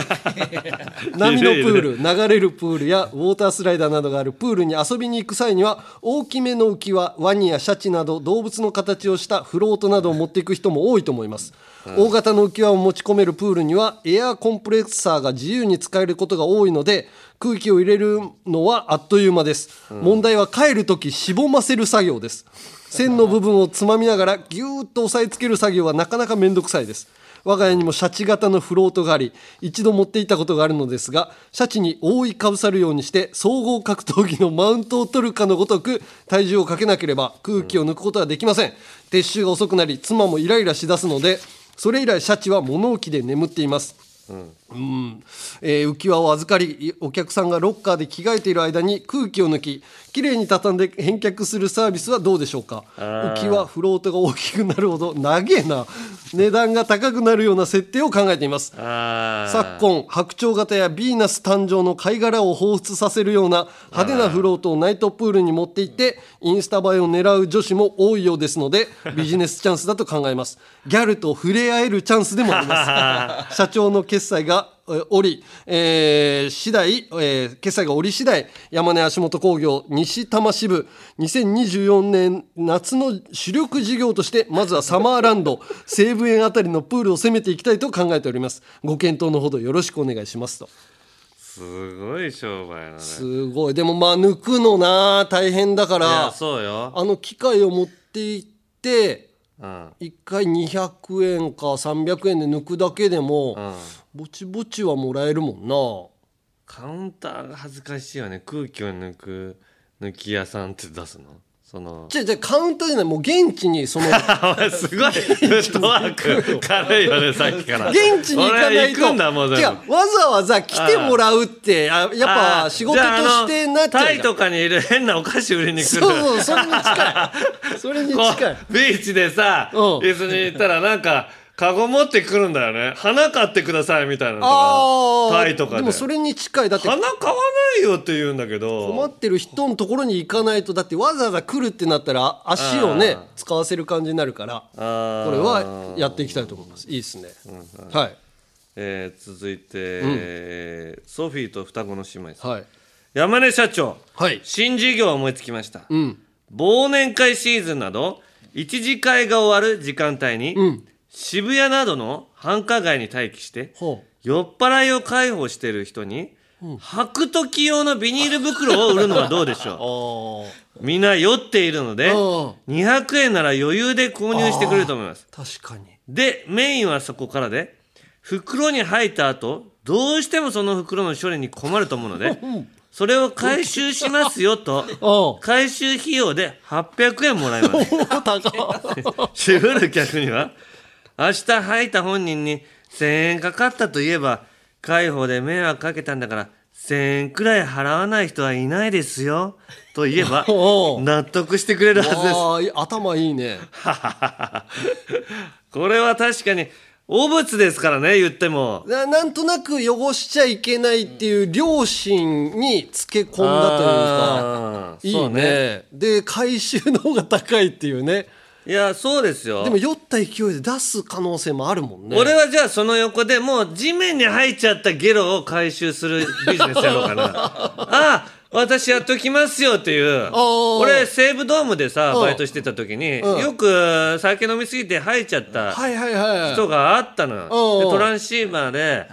波のプール流れるプールやウォータースライダーなどがあるプールに遊びに行く際には大きめの浮き輪ワニやシャチなど動物の形をしたフロートなどを持っていく人も多いと思います、大型の浮き輪を持ち込めるプールにはエアーコンプレッサーが自由に使えることが多いので空気を入れるのはあっという間です、問題は帰る時しぼませる作業です。線の部分をつまみながらギューッと押さえつける作業はなかなかめんどくさいです我が家にもシャチ型のフロートがあり一度持っていたことがあるのですがシャチに覆いかぶさるようにして総合格闘技のマウントを取るかのごとく体重をかけなければ空気を抜くことはできません。撤収が遅くなり妻もイライラしだすのでそれ以来シャチは物置で眠っています。うん。えー浮き輪を預かりお客さんがロッカーで着替えている間に空気を抜ききれいに畳んで返却するサービスはどうでしょうか？ー。浮き輪フロートが大きくなるほど長えな。値段が高くなるような設定を考えています。昨今白鳥型やヴィーナス誕生の貝殻を彷彿させるような派手なフロートをナイトプールに持って行ってインスタ映えを狙う女子も多いようですのでビジネスチャンスだと考えます。ギャルと触れ合えるチャンスでもあります。社長の決済がえー降り、えー次第、えー決済が降り次第山根足元工業西多摩支部2024年夏の主力事業としてまずはサマーランド西武園あたりのプールを攻めていきたいと考えております。ご検討のほどよろしくお願いしますと。すごい商売だね。すごい。でもまあ抜くのな大変だからそうよ。あの機械を持って行ってうん。1回200円か300円で抜くだけでも、うんぼちぼちはもらえるもんな。カウンターが恥ずかしいよね。空気を抜く抜き屋さんって出すの。その。じゃじゃカウンターじゃないもう現地にその。すごいフットワーク軽いよね さっきから。現地に行かないと。俺行くんだもうわざわざ来てもらうってあやっぱ仕事としてなっちじゃああのタイとかにいる変なお菓子売りに来る。そうそうそれに近い。それにこ近い。うビーチでさ、うん。椅子に行ったらなんかカゴ持ってくるんだよね。花買ってくださいみたいなのとかタイとかで。でもそれに近い。だって花買わないよって言うんだけど困ってる人のところに行かないとだってわざわざ来るってなったら足をねあ使わせる感じになるからこれはやっていきたいと思います。いいですね。はい。えー続いて、えーソフィーと双子の姉妹さん、はい。山根社長、はい。新事業を思いつきました、うん。忘年会シーズンなど一次会が終わる時間帯に、うん渋谷などの繁華街に待機してほ酔っ払いを介抱している人に、履く時用のビニール袋を売るのはどうでしょう？みんな酔っているのでうん。200円なら余裕で購入してくれると思います。確かに。でメインはそこからで袋に入った後どうしてもその袋の処理に困ると思うのでそれを回収しますよと回収費用で800円もらいます。渋る客には明日吐いた本人に1000円かかったといえば介抱で迷惑かけたんだから1000円くらい払わない人はいないですよ。と言えば 納得してくれるはずです。頭いいね。これは確かに汚物ですからね言っても。ななんとなく汚しちゃいけないっていう良心につけ込んだというかいいそうね。ね。で回収の方が高いっていうねいやそうですよ。でも酔った勢いで出す可能性もあるもんね。俺はじゃあその横でもう地面に入っちゃったゲロを回収するビジネスやろうかな。ああ私やっときますよっていうー。俺西武ドームでさうん。バイトしてた時にうん。よく酒飲みすぎて吐いちゃったはいはいはい人があったのトランシーバーで、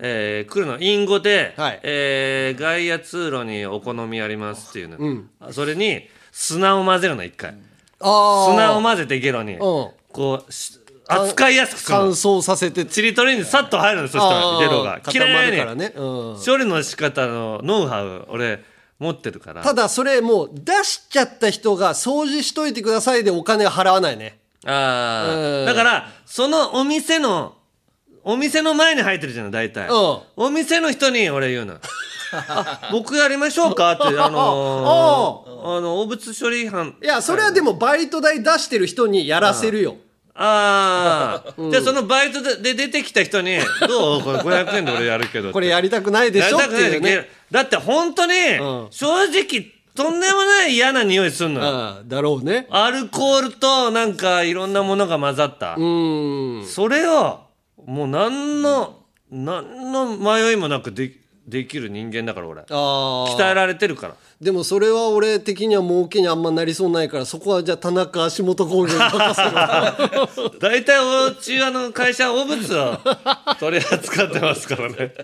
えー来るの隠語で、えー外野通路にお好みありますっていうの、うん。それに砂を混ぜるの一回。あー砂を混ぜてゲロに、うん。こうし扱いやすくするの。乾燥させて。ちりとりにさっと入るのそしたらゲロが。きれいらね。うん。処理の仕方のノウハウ俺持ってるから。ただそれもう出しちゃった人が掃除しといてくださいでお金は払わないね。あうん。あだからそのお店のお店の前に入ってるじゃん大体。うん。お店の人に俺言うの。あ僕やりましょうか？ってあのー あの汚物処理班。いやそれはでもバイト代出してる人にやらせるよ。ああ、うん。じゃあそのバイトでで出てきた人に「どう？これ500円で俺やるけど」これやりたくないでしょってやりたくないいうね。だって本当に正直とんでもない嫌な匂いするのよ。だろうね。アルコールとなんかいろんなものが混ざった。それをもう何の何の迷いもなくでできる人間だから俺。鍛えられてるから。でもそれは俺的には儲けにあんまなりそうないからそこはじゃあ田中足元工業に任せるわ 大体おちあの会社は汚物を取り扱ってますからね。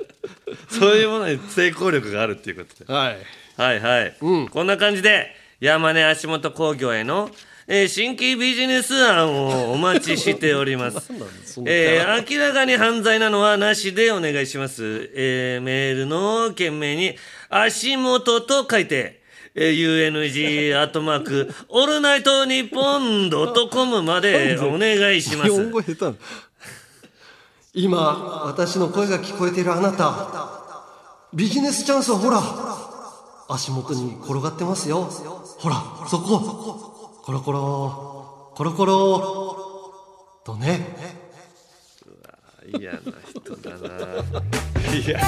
そういうものに成功力があるっていうことで。はい。はいはい、こんな感じで山根足元工業への、えー新規ビジネス案をお待ちしております。えー明らかに犯罪なのはなしでお願いします、えーメールの件名に足元と書いてえー UNG アットマークオールナイトニッポンドットコムまでお願いします。今私の声が聞こえているあなたビジネスチャンスはほら足元に転がってますよ。ほらそこコロコロコロコロとね。うわ嫌な人だな。いや。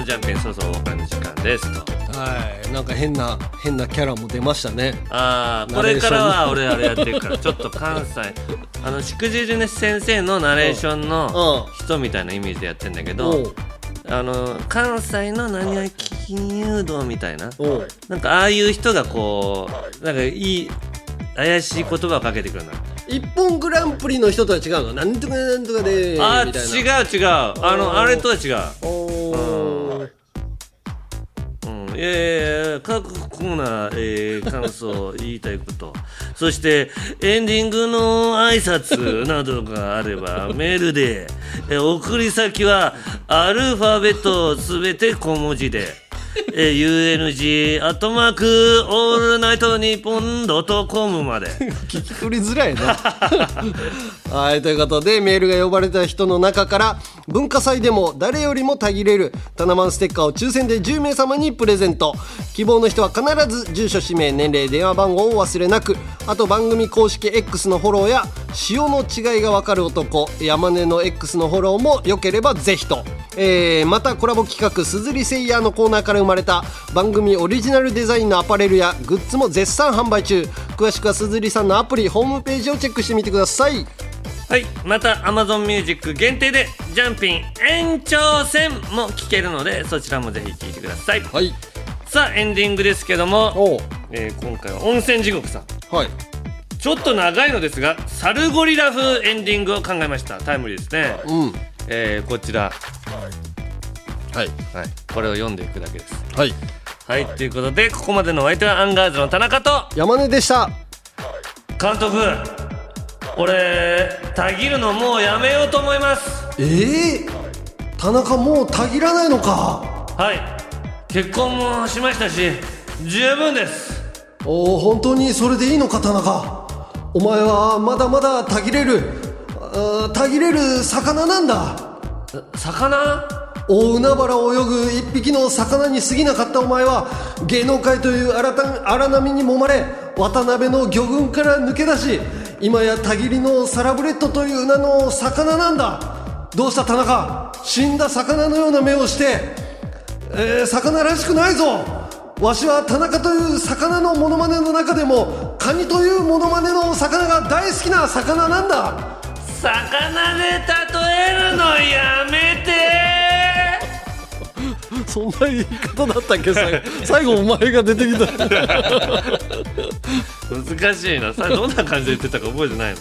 のジャンピンそろそろお別れの時間ですと。はいなんか変な変なキャラも出ましたね。ああこれからは俺あれやってるからちょっと関西あのしくじりね先生のナレーションの人みたいなイメージでやってんだけどあの関西の何々金融道みたいななんかああいう人がこうなんかいい怪しい言葉をかけてくるのよ一本グランプリの人とは違うの？なんとかなんとかであみたいな。違う違う。あのあれとは違う。うん。いやいやいや各コーナー、えー感想言いたいこと。そしてエンディングの挨拶などがあれば メールで、えー送り先はアルファベットすべて小文字でえー UNG アットマークオールナイトニッポンドットコムまで。聞き取りづらいな。はいということでメールが呼ばれた人の中から文化祭でも誰よりもたぎれるタナマンステッカーを抽選で10名様にプレゼント。希望の人は必ず住所氏名年齢電話番号を忘れなく。あと番組公式 X のフォローや潮の違いがわかる男山根の X のフォローもよければぜひと、えーまたコラボ企画「すずりセイヤー」のコーナーから生まれた番組オリジナルデザインのアパレルやグッズも絶賛販売中。詳しくはすずりさんのアプリホームページをチェックしてみてください。はいまた Amazon Music 限定でジャンピン延長戦も聴けるのでそちらもぜひ聴いてください、さあエンディングですけども、えー今回は温泉地獄さん。はい。ちょっと長いのですがサルゴリラ風エンディングを考えました。タイムリーですね、うん。えーこちら。はい、はい、これを読んでいくだけです。はい。はいということでここまでのお相手はアンガールズの田中と山根でした。監督俺たぎるのもうやめようと思います。ええ田中もうたぎらないのか？はい。結婚もしましたし十分です。おお本当にそれでいいのか田中？お前はまだまだたぎれるあーたぎれる魚なんだ。魚？大海原を泳ぐ一匹の魚に過ぎなかったお前は芸能界という荒波に揉まれ渡辺の魚群から抜け出し今やたぎりのサラブレッドという名の魚なんだ。どうした田中？死んだ魚のような目をして、えー魚らしくないぞ。わしは田中という魚のモノマネの中でもカニというモノマネの魚が大好きな魚なんだ。魚で例えるのやめて。そんな言い方だったっけ？最後 最後お前が出てきた。難しいな。さどんな感じで言ってたか覚えてないの？